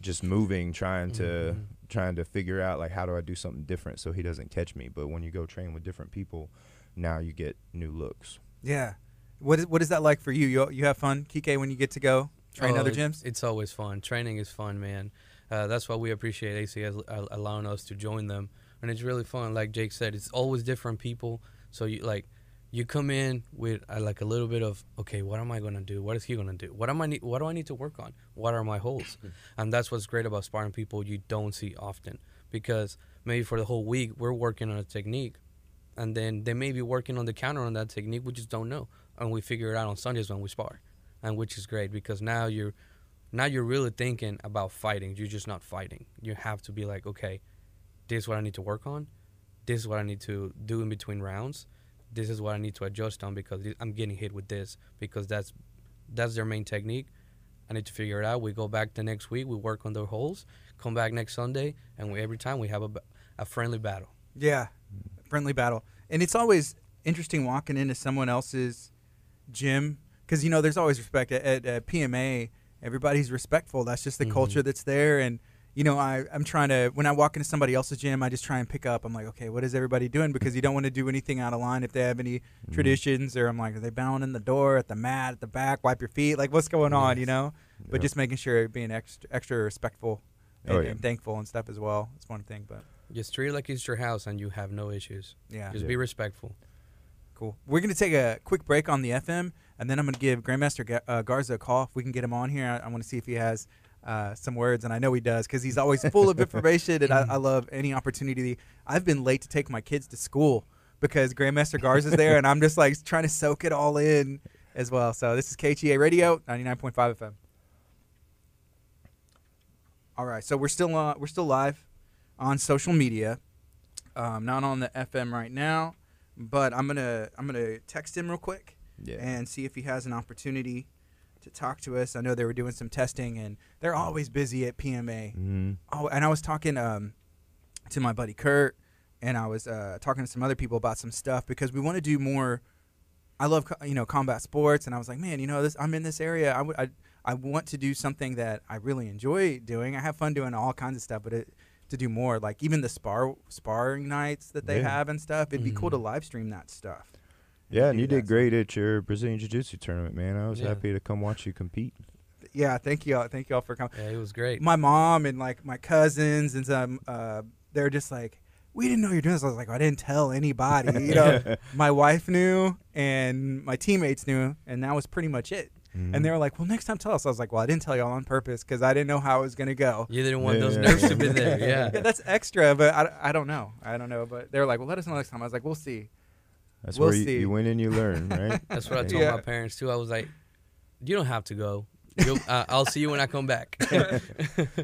just moving, trying to Mhm. trying to figure out like how do I do something different so he doesn't catch me. But when you go train with different people, now you get new looks. Yeah. What is what is that like for you? You you have fun, Kike, when you get to go train Oh, other gyms? It's always fun. Training is fun, man. Uh, that's why we appreciate ACS al- allowing us to join them, and it's really fun. Like Jake said, it's always different people. So you like, you come in with uh, like a little bit of okay, what am I gonna do? What is he gonna do? What am I need? What do I need to work on? What are my holes? and that's what's great about sparring people you don't see often because maybe for the whole week we're working on a technique, and then they may be working on the counter on that technique. We just don't know, and we figure it out on Sundays when we spar and which is great because now you're now you're really thinking about fighting you're just not fighting you have to be like okay this is what i need to work on this is what i need to do in between rounds this is what i need to adjust on because i'm getting hit with this because that's that's their main technique i need to figure it out we go back the next week we work on their holes come back next sunday and we, every time we have a, a friendly battle Yeah, friendly battle, and it's always interesting walking into someone else's gym because you know there's always respect at, at, at PMA. Everybody's respectful. That's just the Mhm. culture that's there, and you know I I'm trying to when I walk into somebody else's gym, I just try and pick up. I'm like, okay, what is everybody doing? Because you don't want to do anything out of line if they have any Mm-hmm. traditions, or I'm like, are they bowing in the door at the mat at the back? Wipe your feet. Like what's going on? You Yes. know. But Yep. just making sure being extra extra respectful and, Oh, yeah. and thankful and stuff as well. It's one thing, but just treat it like it's your house and you have no issues yeah. just Yeah. be respectful Cool. We're going to take a quick break on the FM, and then I'm going to give Grandmaster uh, Garza a call. If we can get him on here, I, I want to see if he has uh, some words, and I know he does because he's always full of information, and I, I love any opportunity. I've been late to take my kids to school because Grandmaster Garz is there, and I'm just like trying to soak it all in as well. So this is KTA Radio, 99.5 FM. All right, so we're still uh, we're still live on social media, um, not on the FM right now but I'm gonna I'm gonna text him real quick Yeah. and see if he has an opportunity to talk to us. I know they were doing some testing and they're always busy at PMA. hmm Oh, and I was talking um, to my buddy Kurt, and I was uh, talking to some other people about some stuff because we want to do more. I love co- you know combat sports, and I was like, man, you know this. I'm in this area. I would I, I want to do something that I really enjoy doing. I have fun doing all kinds of stuff, but it to do more. Like even the spar sparring nights that they Yeah. have and stuff. It'd be cool to Mhm. live stream that stuff. Yeah, and you did great at your Brazilian Jiu Jitsu tournament, man. I was Yeah. happy to come watch you compete. Yeah, thank you all. Thank you all for coming. Yeah, it was great. My mom and like my cousins and some, uh, they're just like, we didn't know you're doing this. I was like, I didn't tell anybody. You know, my wife knew and my teammates knew, and that was pretty much it. Mhm. And they were like, well, next time tell us. I was like, well, I didn't tell y'all on purpose because I didn't know how it was gonna go. you didn't want Yeah, those yeah, nerves yeah. to be there. Yeah, Yeah. that's extra, but I, I don't know. I don't know. But they were like, well, let us know next time. I was like, we'll see. That's we'll where you, see. you win and you learn, right? That's what I told Yeah. my parents too. I was like, you don't have to go. You'll, uh, I'll see you when I come back.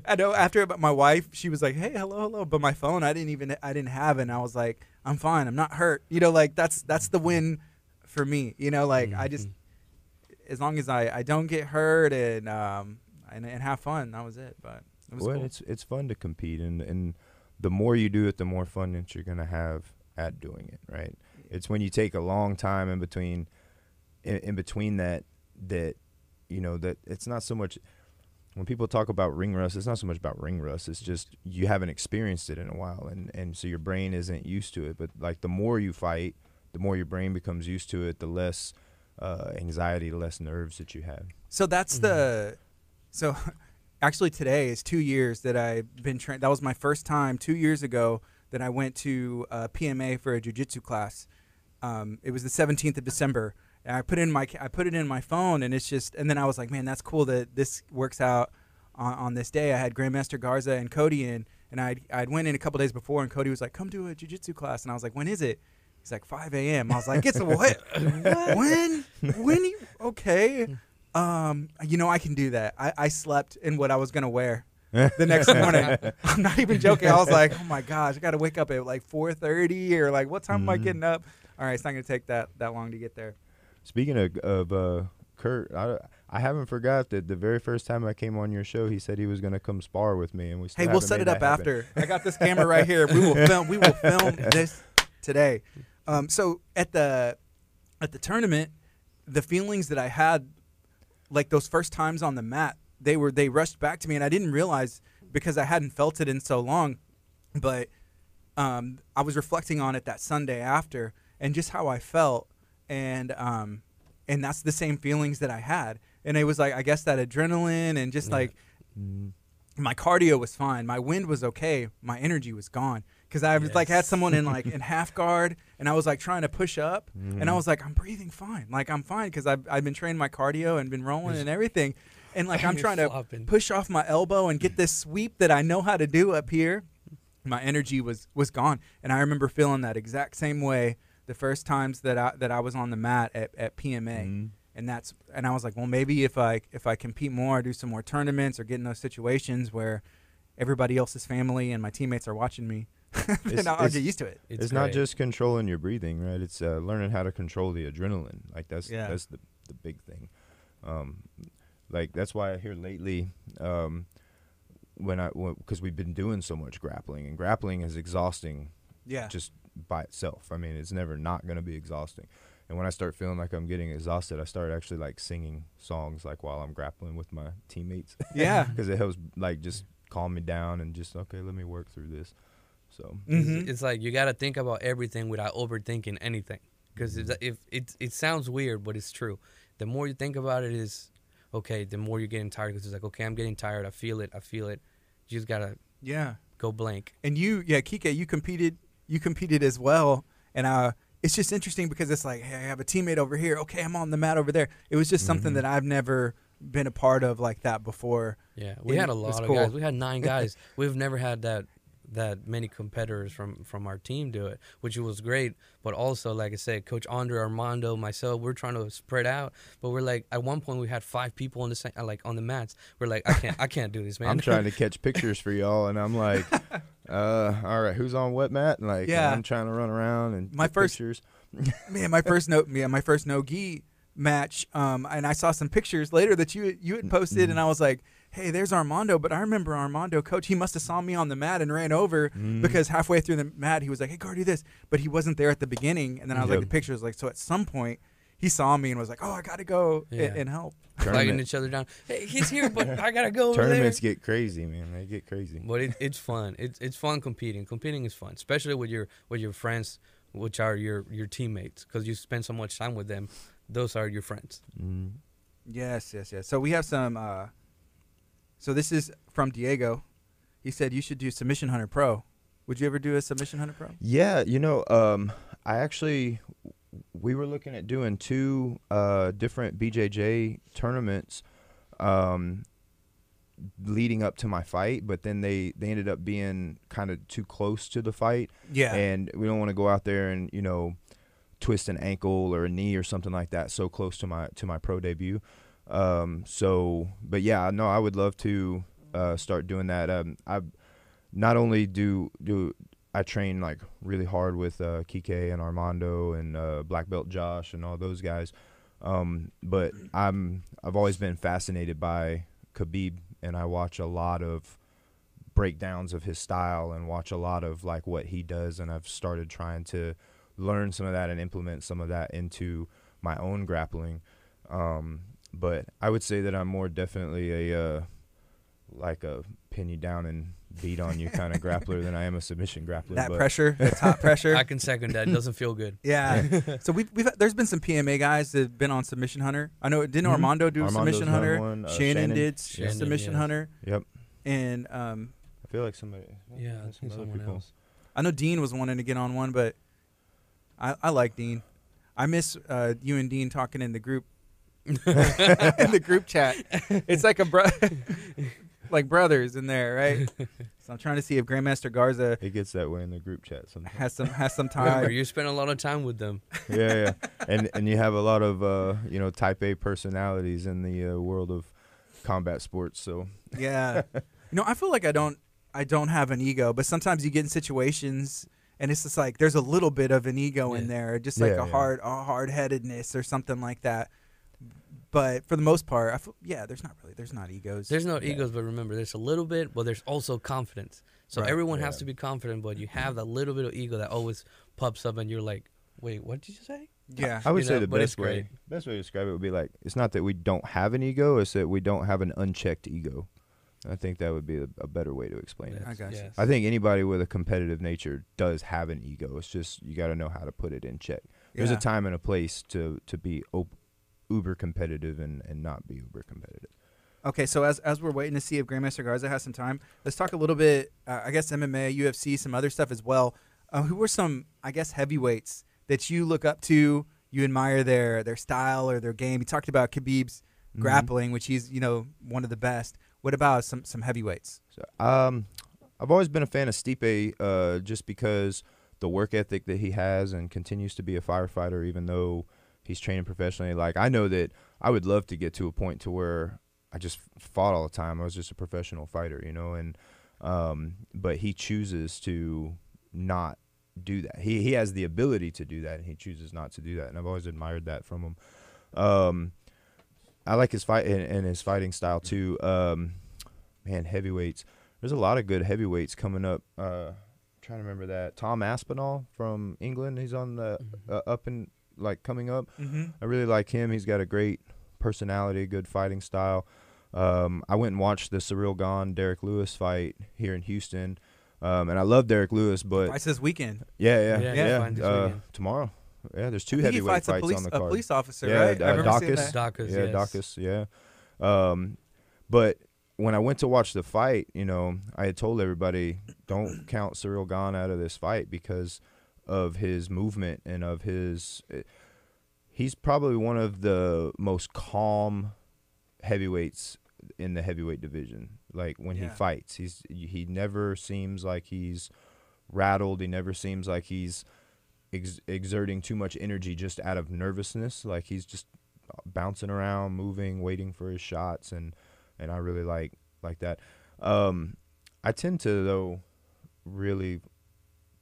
I know after but my wife, she was like, "Hey, hello, hello," but my phone, I didn't even, I didn't have, it, and I was like, "I'm fine, I'm not hurt." You know, like that's that's the win for me. You know, like I just, Mhm. as long as I I don't get hurt and um and, and have fun, that was it. But it was well, cool. it's it's fun to compete, and and the more you do it, the more fun that you're gonna have at doing it, right? It's when you take a long time in between, in, in between that that you know that it's not so much when people talk about ring rust, it's not so much about ring rust. It's just you haven't experienced it in a while, and and so your brain isn't used to it. But like the more you fight, the more your brain becomes used to it, the less uh, anxiety, the less nerves that you have. So that's Mhm. the so actually today is 2 years that I've been trained. That was my first time 2 years ago that I went to uh, PMA for a jiu-jitsu class. Um, it was the 17th of December. And I put it in my I put it in my phone and it's just and then I was like, man, that's cool that this works out on, on this day. I had Grandmaster Garza and Cody in and I'd, I'd went in a couple days before and Cody was like, come do a jiu-jitsu class and I was like, when is it? He's like 5 a.m. I was like, it's a what? when? When? You, okay. Um, you know, I can do that. I, I slept in what I was gonna wear the next morning. I'm not even joking. I was like, oh my gosh, I got to wake up at like 4:30 or like what time am I Mhm. getting up? All right, it's not gonna take that that long to get there. Speaking of, of uh, Kurt, I, I haven't forgot that the very first time I came on your show, he said he was going to come spar with me, and we. Still Hey, we'll set it up after. I got this camera right here. We will film. We will film this today. Um, so at the at the tournament, the feelings that I had, like those first times on the mat, they were they rushed back to me, and I didn't realize because I hadn't felt it in so long. But um, I was reflecting on it that Sunday after, and just how I felt, and um, and that's the same feelings that I had, and it was like I guess that adrenaline and just Yeah. like Mm, my cardio was fine. My wind was okay. My energy was gone because I was like had someone in like in half guard, and I was like trying to push up, and I Mhm. was like, I'm breathing fine. Like I'm fine because I've I've been training my cardio and been rolling and everything, and like I'm trying to push off my elbow and get this sweep that I know how to do up here. My energy was was gone, and I remember feeling that exact same way the first times that I that I was on the mat at, at PMA mm. and that's and I was like, well, maybe if I if I compete more, do some more tournaments, or get in those situations where everybody else's family and my teammates are watching me, then It's- I'll, I'll it's- get used to it. It's, not just controlling your breathing, right? It's uh, learning how to control the adrenaline. Like that's Yeah. that's the the big thing. Um, like that's why I hear lately, um, when I because we've been doing so much grappling, and grappling is exhausting Yeah, just by itself. I mean, it's never not going to be exhausting. And when I start feeling like I'm getting exhausted, I start actually like singing songs like while I'm grappling with my teammates yeah. because it helps like just calm me down and just okay, let me work through this. So It's- Mhm. It's like you got to think about everything without overthinking anything. Because if, if it it sounds weird, but it's true. The more you think about it, is okay. The more you're getting tired. Because it's like okay, I'm getting tired. I feel it. I feel it. You just gotta yeah. go blank. And you, yeah, Kike, you competed, you competed as well, and uh, it's just interesting because it's like, hey, I have a teammate over here. Okay, I'm on the mat over there. It was just something Mhm. that I've never been a part of like that before. Yeah, we Yeah, had a lot of cool. guys. We had nine guys. We've never had that that many competitors from from our team do it, which was great. But also, like I said, Coach Andre Armando, myself, we're trying to spread out. But we're like, at one point, we had five people on the same, like on the mats. We're like, I can't, I can't do this, man. I'm trying to catch pictures for y'all, and I'm like, uh, all right, who's on what mat? And like, Yeah. I'm trying to run around and My get first- pictures. man, my first no, yeah, my first no gi match. Um, and I saw some pictures later that you you had posted, Mhm. and I was like, hey, there's Armando. But I remember Armando, coach. He must have saw me on the mat and ran over Mhm. because halfway through the mat, he was like, hey, go do this. But he wasn't there at the beginning, and then I was like, Yep. the pictures like so. At some point, he saw me and was like, oh, I gotta go Yeah. and help. flagging each other down. Hey, he's here, but I gotta go over Tournaments there. get crazy, man. They get crazy. But it, it's fun. It's it's fun competing. Competing is fun, especially with your with your friends, which are your your teammates, because you spend so much time with them. Those are your friends. Mm. Yes, yes, yes. So we have some. Uh, so this is from Diego. He said you should do Submission Hunter Pro. Would you ever do a Submission Hunter Pro? Yeah, you know, um, I actually we were looking at doing two uh, different BJJ tournaments um, leading up to my fight, but then they they ended up being kind of too close to the fight, Yeah. and we don't want to go out there and you know twist an ankle or a knee or something like that so close to my to my pro debut. Um, so, but yeah, no, I would love to uh, start doing that. Um, I not only do do I train like really hard with uh, Kike and Armando and uh, Black Belt Josh and all those guys, um, but I'm I've always been fascinated by Khabib, and I watch a lot of breakdowns of his style and watch a lot of like what he does, and I've started trying to learn some of that and implement some of that into my own grappling. Um, but I would say that I'm more definitely a uh, like a pin you down and beat on you kind of grappler than I am a submission grappler. that but pressure, that top pressure. I can second that. It doesn't feel good. yeah. so we've, we've there's been some PMA guys that have been on Submission Hunter. I know didn't Mhm. Armando do Armando's Submission Hunter? one, uh, Shannon, Shannon. did Shannon, Submission yes. Hunter, Yep. and um, I feel like somebody. Yeah, I some other someone people. else. I know Dean was wanting to get on one, but I, I like Dean. I miss uh, you and Dean talking in the group in the group chat. It's like a bro, like brothers in there, right? So I'm trying to see if Grandmaster Garza It gets that way in the group chat sometimes. has some has some Remember, time. you spend a lot of time with them. yeah, yeah, and and you have a lot of uh, you know Type A personalities in the uh, world of combat sports. So Yeah, you know, I feel like I don't I don't have an ego, but sometimes you get in situations. And it's just like there's a little bit of an ego in Yeah. there, just like Yeah, a yeah. hard, a hard headedness or something like that. But for the most part, I feel, yeah, there's not really, there's not egos. There's no Yeah. egos, but remember, there's a little bit, but there's also confidence. So Right. everyone has to be confident, but you mm-hmm. have that little bit of ego that always pops up, and you're like, "Wait, what did you say?" yeah, I would You say know, the best way best way to describe it would be like it's not that we don't have an ego, it's that we don't have an unchecked ego. I think that would be a, a better way to explain it. I got you. Yes. I think anybody with a competitive nature does have an ego. It's just you got to know how to put it in check. There's a time and a place to to be op- uber competitive and and not be uber competitive. Okay, so as as we're waiting to see if Grandmaster Garza has some time, let's talk a little bit. Uh, I guess MMA, UFC, some other stuff as well. Uh, who were some, I guess, heavyweights that you look up to? You admire their their style or their game. You talked about Khabib's Mhm. grappling, which he's you know one of the best. What about some some heavyweights? So, um, I've always been a fan of Stipe, uh, just because the work ethic that he has and continues to be a firefighter, even though he's training professionally. Like I know that I would love to get to a point to where I just fought all the time. I was just a professional fighter, you know, and um, but he chooses to not do that. He he has the ability to do that, and he chooses not to do that. And I've always admired that from him. Um, I like his fight and, and his fighting style too. Um, man, heavyweights. There's a lot of good heavyweights coming up. Uh, trying to remember that Tom Aspinall from England. He's on the Mhm. uh, up and like coming up. Mm-hmm. I really like him. He's got a great personality, good fighting style. Um, I went and watched the Ciryl Gane Derrick Lewis fight here in Houston, um, and I love Derrick Lewis. But Fights this weekend. yeah, yeah, Yeah, yeah. yeah, uh, tomorrow. Yeah, there's two I he heavyweight fights a fights police on the card. a card. police officer, Yeah, right? uh, I remember seeing Dacus. that. Dacus, yeah, yes. Dacus, yeah. Um, but when I went to watch the fight, you know, I had told everybody don't count Ciryl Gane out of this fight because of his movement and of his. He's probably one of the most calm heavyweights in the heavyweight division. Like when he fights, he's he never seems like he's rattled. He never seems like he's ex- exerting too much energy just out of nervousness. Like he's just bouncing around, moving, waiting for his shots, and and I really like like that. Um, I tend to though really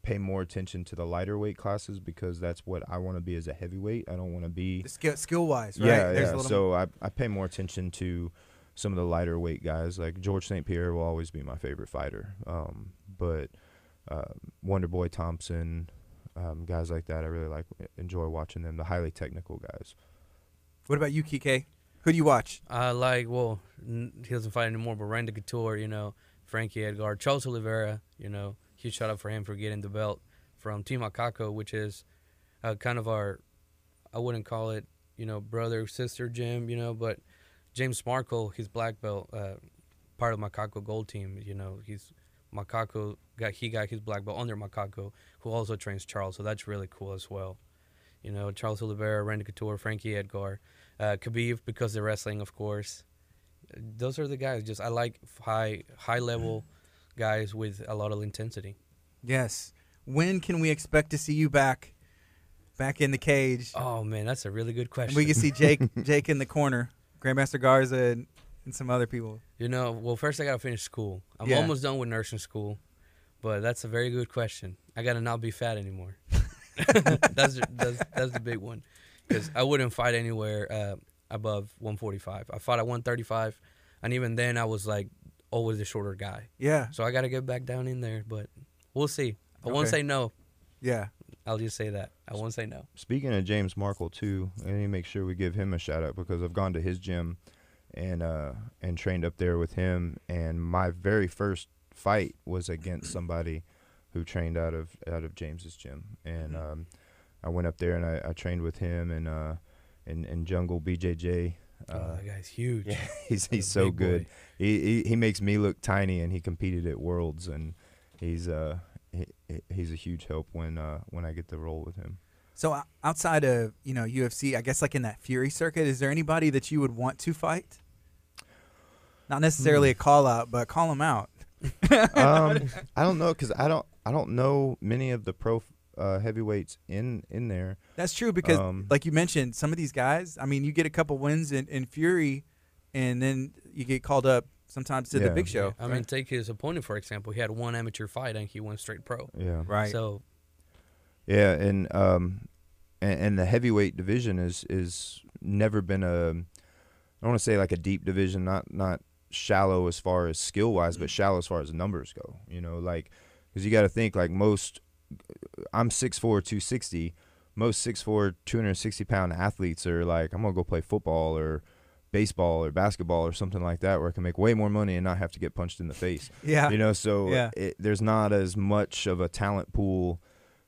pay more attention to the lighter weight classes because that's what I want to be as a heavyweight. I don't want to be The skill skill wise, right? yeah, There's yeah. a little So I I pay more attention to some of the lighter weight guys. Like George St. Pierre will always be my favorite fighter. Um, but uh, Wonder Boy Thompson, um, guys like that, I really like enjoy watching them. The highly technical guys. What about you, Kike? Who do you watch? I like well, n- he doesn't fight anymore, but Randy Couture, you know, Frankie Edgar, Charles Oliveira, you know, huge shout out for him for getting the belt from Team Macaco, which is uh, kind of our, I wouldn't call it, you know, brother sister gym, you know, but James Markle, his black belt, uh, part of Macaco Gold Team, you know, he's Macaco got he got his black belt under Macaco, who also trains Charles, so that's really cool as well. You know, Charles Oliveira, Randy Couture, Frankie Edgar, uh, Khabib because they're wrestling, of course. Those are the guys. Just I like high high level guys with a lot of intensity. Yes. When can we expect to see you back, back in the cage? Oh man, that's a really good and question. we can see Jake, Jake in the corner, Grandmaster Garza, and, and some other people. You know, well, first I gotta finish school. I'm Yeah. almost done with nursing school, but that's a very good question. I gotta not be fat anymore. that's, the- that's that's the big one, because I wouldn't fight anywhere uh, above 145. I fought at 135, and even then I was like always the shorter guy. Yeah. So I gotta get back down in there, but we'll see. I won't say no. Yeah. I'll just say that. I won't say no. Speaking of James Markle too, I need to make sure we give him a shout out because I've gone to his gym and uh and trained up there with him and my very first fight was against somebody who trained out of out of James's gym and Mm-hmm. um I went up there and I, I trained with him and uh and, and Jungle BJJ oh, uh, that guy's huge. yeah, he's he's so good. He, he he makes me look tiny, and he competed at Worlds, and he's uh he, he- he's a huge help when uh when I get to roll with him. So outside of you know UFC, I guess like in that Fury circuit, is there anybody that you would want to fight? Not necessarily a call out, but call them out. um, I don't know because I don't I don't know many of the pro uh, heavyweights in in there. That's true because, Um, like you mentioned, some of these guys. I mean, you get a couple wins in, in Fury, and then you get called up sometimes to the big show. I mean, take his opponent for example. He had one amateur fight and he went straight pro. Yeah, right? So yeah, and um, and, and the heavyweight division is is never been a I don't want to say like a deep division, not not shallow as far as skill wise, but shallow as far as numbers go. You know, like because you got to think like most. I'm 6'4", 260. Most 6'4", 260 pound athletes are like, I'm gonna go play football or baseball or basketball or something like that, where I can make way more money and not have to get punched in the face. yeah, You know, so Yeah. it, there's not as much of a talent pool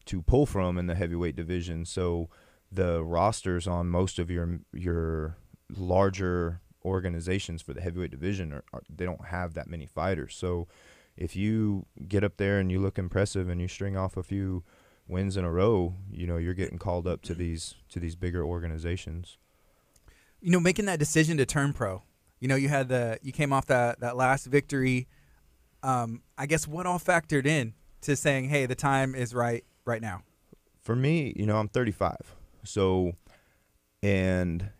to pull from in the heavyweight division. So the rosters on most of your your larger organizations for the heavyweight division are, are they don't have that many fighters. So if you get up there and you look impressive and you string off a few wins in a row, you know, you're getting called up to these to these bigger organizations. you know, making that decision to turn pro. You know, you had the you came off that that last victory. Um, I guess what all factored in to saying, "Hey, the time is right right now." for me, you know, I'm 35. So, and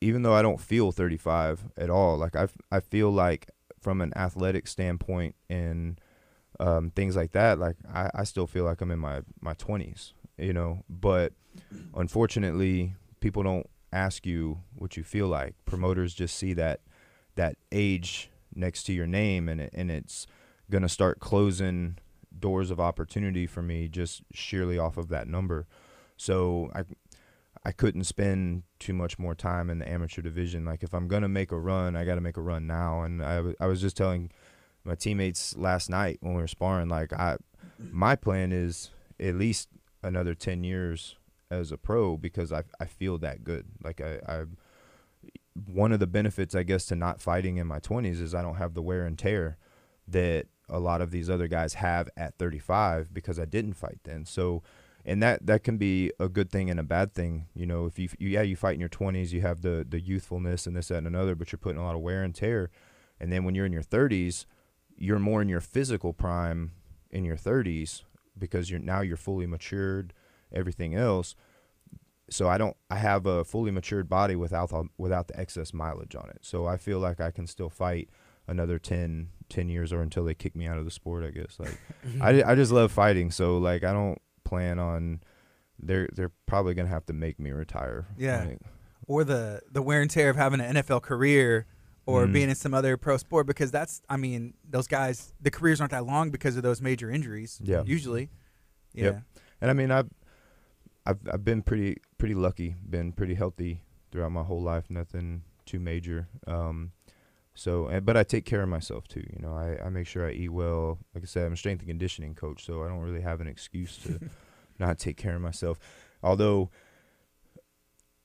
even though I don't feel 35 at all, like I I feel like from an athletic standpoint and um, things like that, like I, I still feel like I'm in my, my 20s, you know, but unfortunately, people don't ask you what you feel like. Promoters just see that, that age next to your name and, it, and it's to start closing doors of opportunity for me just sheerly off of that number. So I I couldn't spend too much more time in the amateur division. Like if I'm gonna make a run, I got to make a run now. And I, was just telling my teammates last night when we were sparring, like I my plan is at least another ten years as a pro because I I feel that good. Like I I one of the benefits I guess to not fighting in my 20s is I don't have the wear and tear that a lot of these other guys have at 35 because I didn't fight then. So, and that that can be a good thing and a bad thing. You know, if you, you yeah you fight in your 20s, you have the the youthfulness and this that and another, but you're putting a lot of wear and tear. And then when you're in your 30s, you're more in your physical prime in your 30s because you're now you're fully matured, everything else. So I don't I have a fully matured body without without the excess mileage on it. So I feel like I can still fight another 10, 10 years or until they kick me out of the sport, I guess. Like I, I just love fighting, so like I don't plan on they're they're probably going to have to make me retire. Yeah. Like, or the the wear and tear of having an NFL career or Mhm. being in some other pro sport because that's I mean those guys the careers aren't that long because of those major injuries Yeah. usually yeah Yep. And I mean, I've I've I've been pretty pretty lucky, been pretty healthy throughout my whole life. Nothing too major. Um, so, and, but I take care of myself too. You know, I, I make sure I eat well. Like I said, I'm a strength and conditioning coach, so I don't really have an excuse to not take care of myself. Although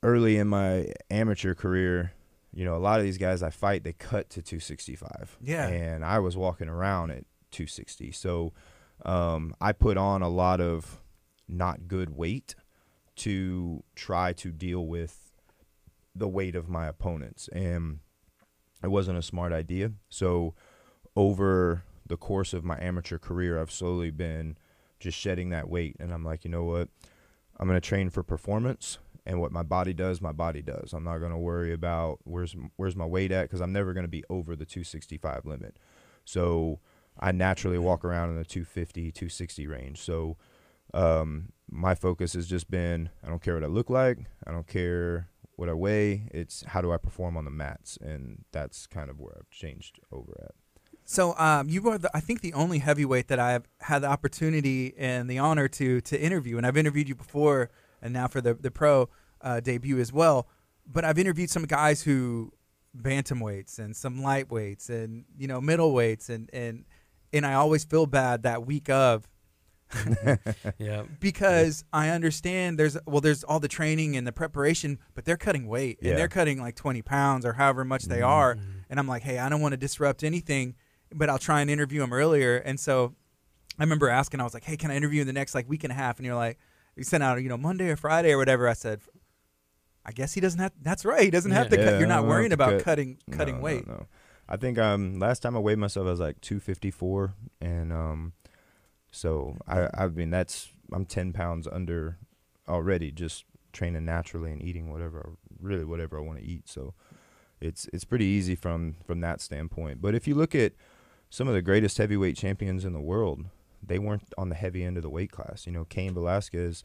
early in my amateur career, you know, a lot of these guys I fight, they cut to 265. Yeah. And I was walking around at 260. So um, I put on a lot of not good weight to try to deal with the weight of my opponents. And it wasn't a smart idea. So over the course of my amateur career, I've slowly been just shedding that weight. And I'm like, you know what? I'm going to train for performance and what my body does, my body does. I'm not going to worry about where's where's my weight at because I'm never going to be over the 265 limit. So I naturally walk around in the 250, 260 range. So um, my focus has just been I don't care what I look like, I don't care what I weigh. It's how do I perform on the mats, and that's kind of where I've changed over at. So um, you are, the, I think, the only heavyweight that I've had the opportunity and the honor to to interview, and I've interviewed you before, and now for the the pro uh, debut as well. But I've interviewed some guys who bantamweights and some lightweights and you know middleweights and and and I always feel bad that week of yeah. because I understand there's well there's all the training and the preparation, but they're cutting weight Yeah. and they're cutting like 20 pounds or however much they Mhm. are, and I'm like, hey, I don't want to disrupt anything, but I'll try and interview them earlier. And so I remember asking, I was like, hey, can I interview in the next like week and a half? And you're like, you sent out you know Monday or Friday or whatever. I said. I guess he doesn't have. That's right. He doesn't have to Yeah. cut. You're not worrying about cut. cutting cutting No, no, weight. No, I think um last time I weighed myself I was like 254 and um so I I mean that's I'm 10 pounds under already just training naturally and eating whatever really whatever I want to eat. So it's it's pretty easy from from that standpoint. But if you look at some of the greatest heavyweight champions in the world they weren't on the heavy end of the weight class. You know Cain Velasquez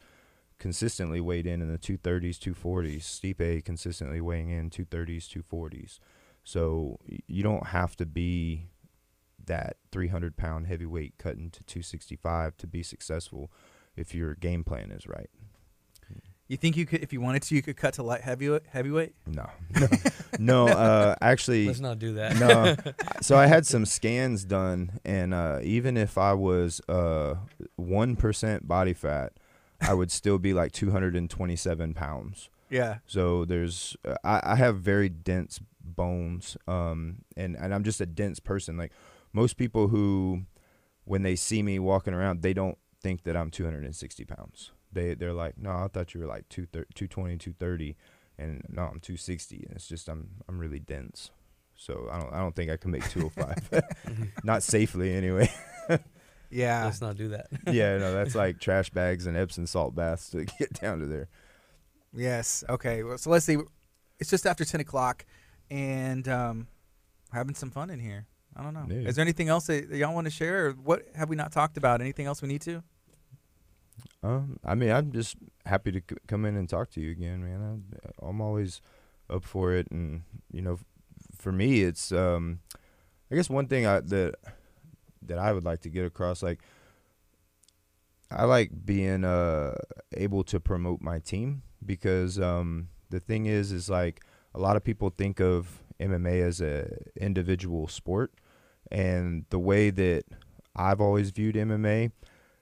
consistently weighed in in the 230s 240s Stipe consistently weighing in 230s 240s so you don't have to be that 300 pound heavyweight cutting to 265 to be successful if your game plan is right. You think you could, if you wanted to, you could cut to light heavyweight? Heavyweight? No, no, no. Uh, actually, Let's not do that. no. So I had some scans done, and uh, even if I was uh one percent body fat, I would still be like 227 pounds. Yeah. So there's uh, I, I have very dense bones um and and I'm just a dense person like most people who when they see me walking around they don't think that I'm 260 pounds they they're like no I thought you were like 230 220 230 and no I'm 260 and it's just I'm I'm really dense so I don't I don't think I can make 205 not safely anyway Yeah. Let's not do that. yeah no that's like trash bags and Epsom salt baths to get down to there Yes. Okay. Well, so let's see. It's just after ten o'clock, and um, having some fun in here. I don't know. Yeah. Is there anything else that y'all want to share, or what have we not talked about? Anything else we need to? Um, I mean, I'm just happy to c- come in and talk to you again, man. I, I'm always up for it, and you know, f- for me, it's um, I guess one thing I, that that I would like to get across, like, I like being uh able to promote my team because um, the thing is, is like a lot of people think of MMA as a individual sport, and the way that I've always viewed MMA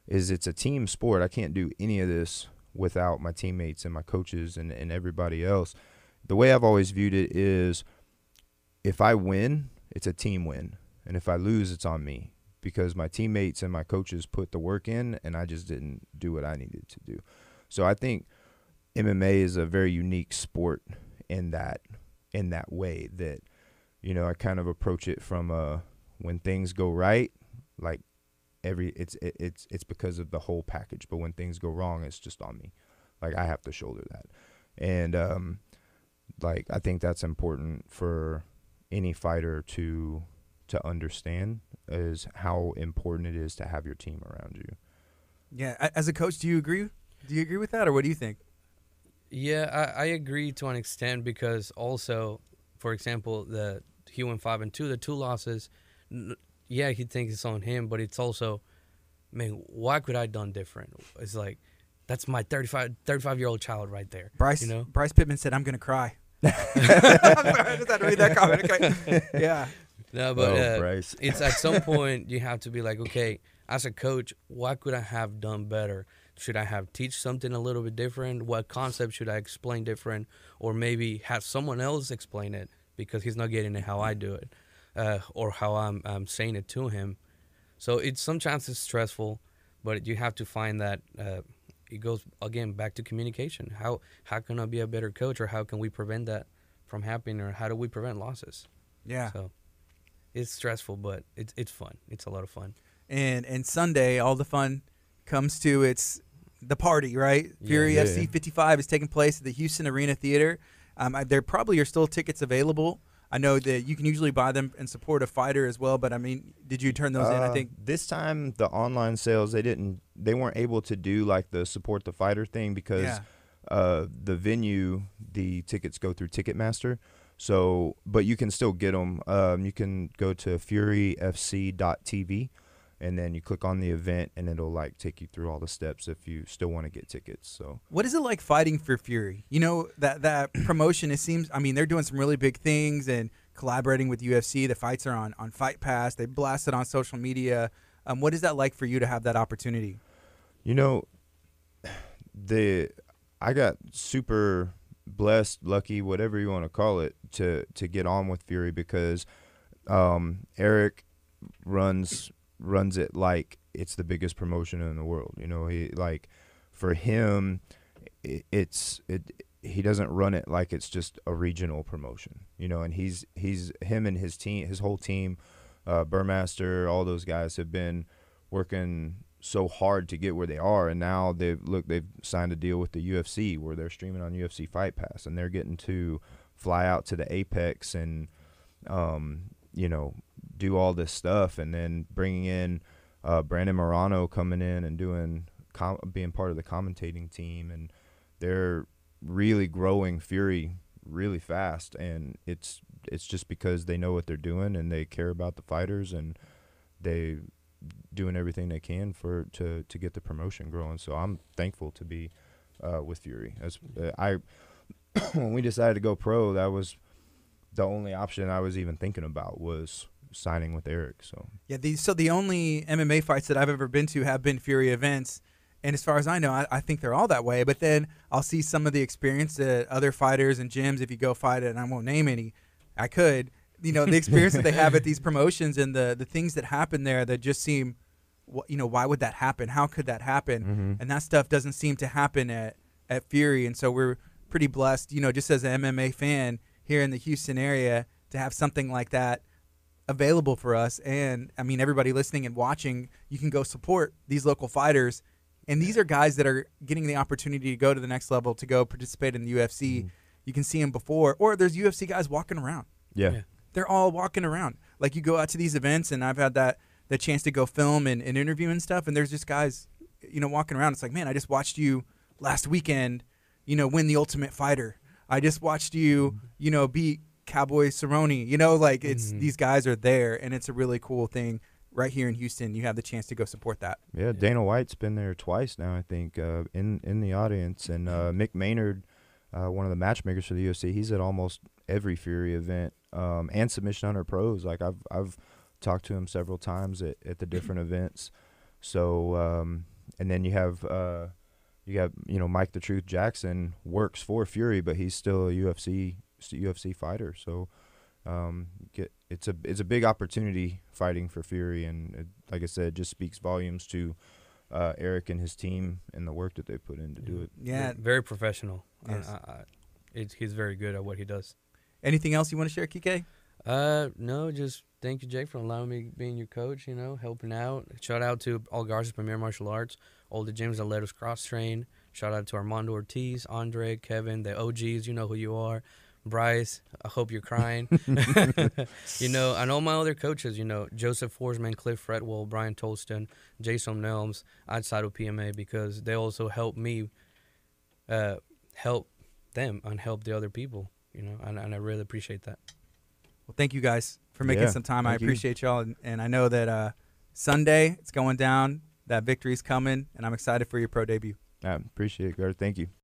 is it's a team sport. I can't do any of this without my teammates and my coaches and, and everybody else. The way I've always viewed it is if I win, it's a team win. And if I lose, it's on me because my teammates and my coaches put the work in and I just didn't do what I needed to do. So I think MMA is a very unique sport in that in that way that you know, I kind of approach it from uh when things go right, like every it's it, it's it's because of the whole package but when things go wrong it's just on me like i have to shoulder that and um like i think that's important for any fighter to to understand is how important it is to have your team around you Yeah. As a coach, do you agree? Do you agree with that, or what do you think? Yeah, I, I agree to an extent because also, for example, the he went five and two, the two losses. N- Yeah, he thinks it's on him, but it's also, man, why could I done different? It's like, that's my 35, 35 year old child right there. Bryce You know? Bryce Pittman said, "I'm gonna cry." I'm sorry, I just had to read that comment. Okay. Yeah. No, but oh, uh, Bryce. it's at some point you have to be like, okay, as a coach, what could I have done better? Should I have teach something a little bit different? What concept should I explain different, or maybe have someone else explain it because he's not getting it how I do it, uh, or how I'm, I'm saying it to him. So it's sometimes it's stressful, but you have to find that uh, it goes again back to communication. How how can I be a better coach, or how can we prevent that from happening, or how do we prevent losses? Yeah. So it's stressful, but it's it's fun. It's a lot of fun. And and Sunday, all the fun comes to its the party, right? Yeah. Fury Yeah, FC yeah. 55 is taking place at the Houston Arena Theater. Um, I, there probably are still tickets available. I know that you can usually buy them and support a fighter as well, but I mean, did you turn those in? I Uh, think this time the online sales they didn't they weren't able to do like the support the fighter thing because yeah. uh, the venue the tickets go through Ticketmaster. So, but you can still get them. Um, you can go to furyfc.tv and then you click on the event and it'll like take you through all the steps if you still want to get tickets. So, What is it like fighting for Fury? You know that that promotion. It seems. I mean, they're doing some really big things and collaborating with UFC. The fights are on on Fight Pass. They blast it on social media. Um, what is that like for you to have that opportunity? You know, the I got super blessed, lucky, whatever you want to call it, to to get on with Fury because um, Eric runs runs it like it's the biggest promotion in the world. You know, he like for him, it, it's it. He doesn't run it like it's just a regional promotion, you know. And he's he's him and his team, his whole team, uh, Burmaster, all those guys have been working so hard to get where they are, and now they've look they've signed a deal with the UFC where they're streaming on UFC Fight Pass, and they're getting to fly out to the Apex and um, you know do all this stuff, and then bringing in uh, Brandon Moreno coming in and doing com- being part of the commentating team, and they're really growing Fury really fast, and it's it's just because they know what they're doing and they care about the fighters and they doing everything they can for to to get the promotion growing. So I'm thankful to be uh, with Fury. As uh, I when we decided to go pro, that was the only option I was even thinking about was signing with Eric. So Yeah, the, so the only MMA fights that I've ever been to have been Fury events. And as far as I know, I, I think they're all that way. But then I'll see some of the experience that other fighters and gyms, if you go fight it, and I won't name any, I could, you know, the experience that they have at these promotions and the, the things that happen there that just seem, you know, why would that happen? How could that happen? Mhm. And that stuff doesn't seem to happen at, at Fury. And so we're pretty blessed, you know, just as an MMA fan here in the Houston area to have something like that available for us. And I mean, everybody listening and watching, you can go support these local fighters. And these are guys that are getting the opportunity to go to the next level, to go participate in the UFC. Mhm. You can see them before, or there's UFC guys walking around. yeah, Yeah. They're all walking around. Like you go out to these events, and I've had that the chance to go film and, and interview and stuff. And there's just guys, you know, walking around. It's like, man, I just watched you last weekend, you know, win the Ultimate Fighter. I just watched you, you know, beat Cowboy Cerrone. You know, like it's Mhm. these guys are there, and it's a really cool thing. Right here in Houston, you have the chance to go support that. yeah. Dana White's been there twice now, I think, uh, in in the audience, and uh, Mick Maynard, uh, one of the matchmakers for the UFC, he's at almost every Fury event um, and Submission Hunter Pros. Like I've I've talked to him several times at, at the different events. So um, and then you have uh, you got you know Mike the Truth Jackson works for Fury, but he's still a UFC UFC fighter. So um, get it's a it's a big opportunity fighting for Fury, and it, like I said, it just speaks volumes to uh, Eric and his team and the work that they put in to do it. Yeah. Ve- very professional. Yes. I, I, I, it's, he's very good at what he does. Anything else you want to share, Kike? Uh, no, just thank you, Jake, for allowing me being your coach. You know, helping out. Shout out to Al Garza's Premier Martial Arts, all the gyms that let us cross train. Shout out to Armando Ortiz, Andre, Kevin, the OGs. You know who you are. Bryce, I hope you're crying. you know, and all my other coaches, you know, Joseph Forsman, Cliff Fretwell, Brian Tolston, Jason Nelms, outside of PMA, because they also help me uh, help them and help the other people, you know, and, and I really appreciate that. Well, thank you guys for making Yeah, some time. I thank you. appreciate y'all, and, and I know that uh, Sunday it's going down. That victory's coming, and I'm excited for your pro debut. I appreciate it, Gard. Thank you.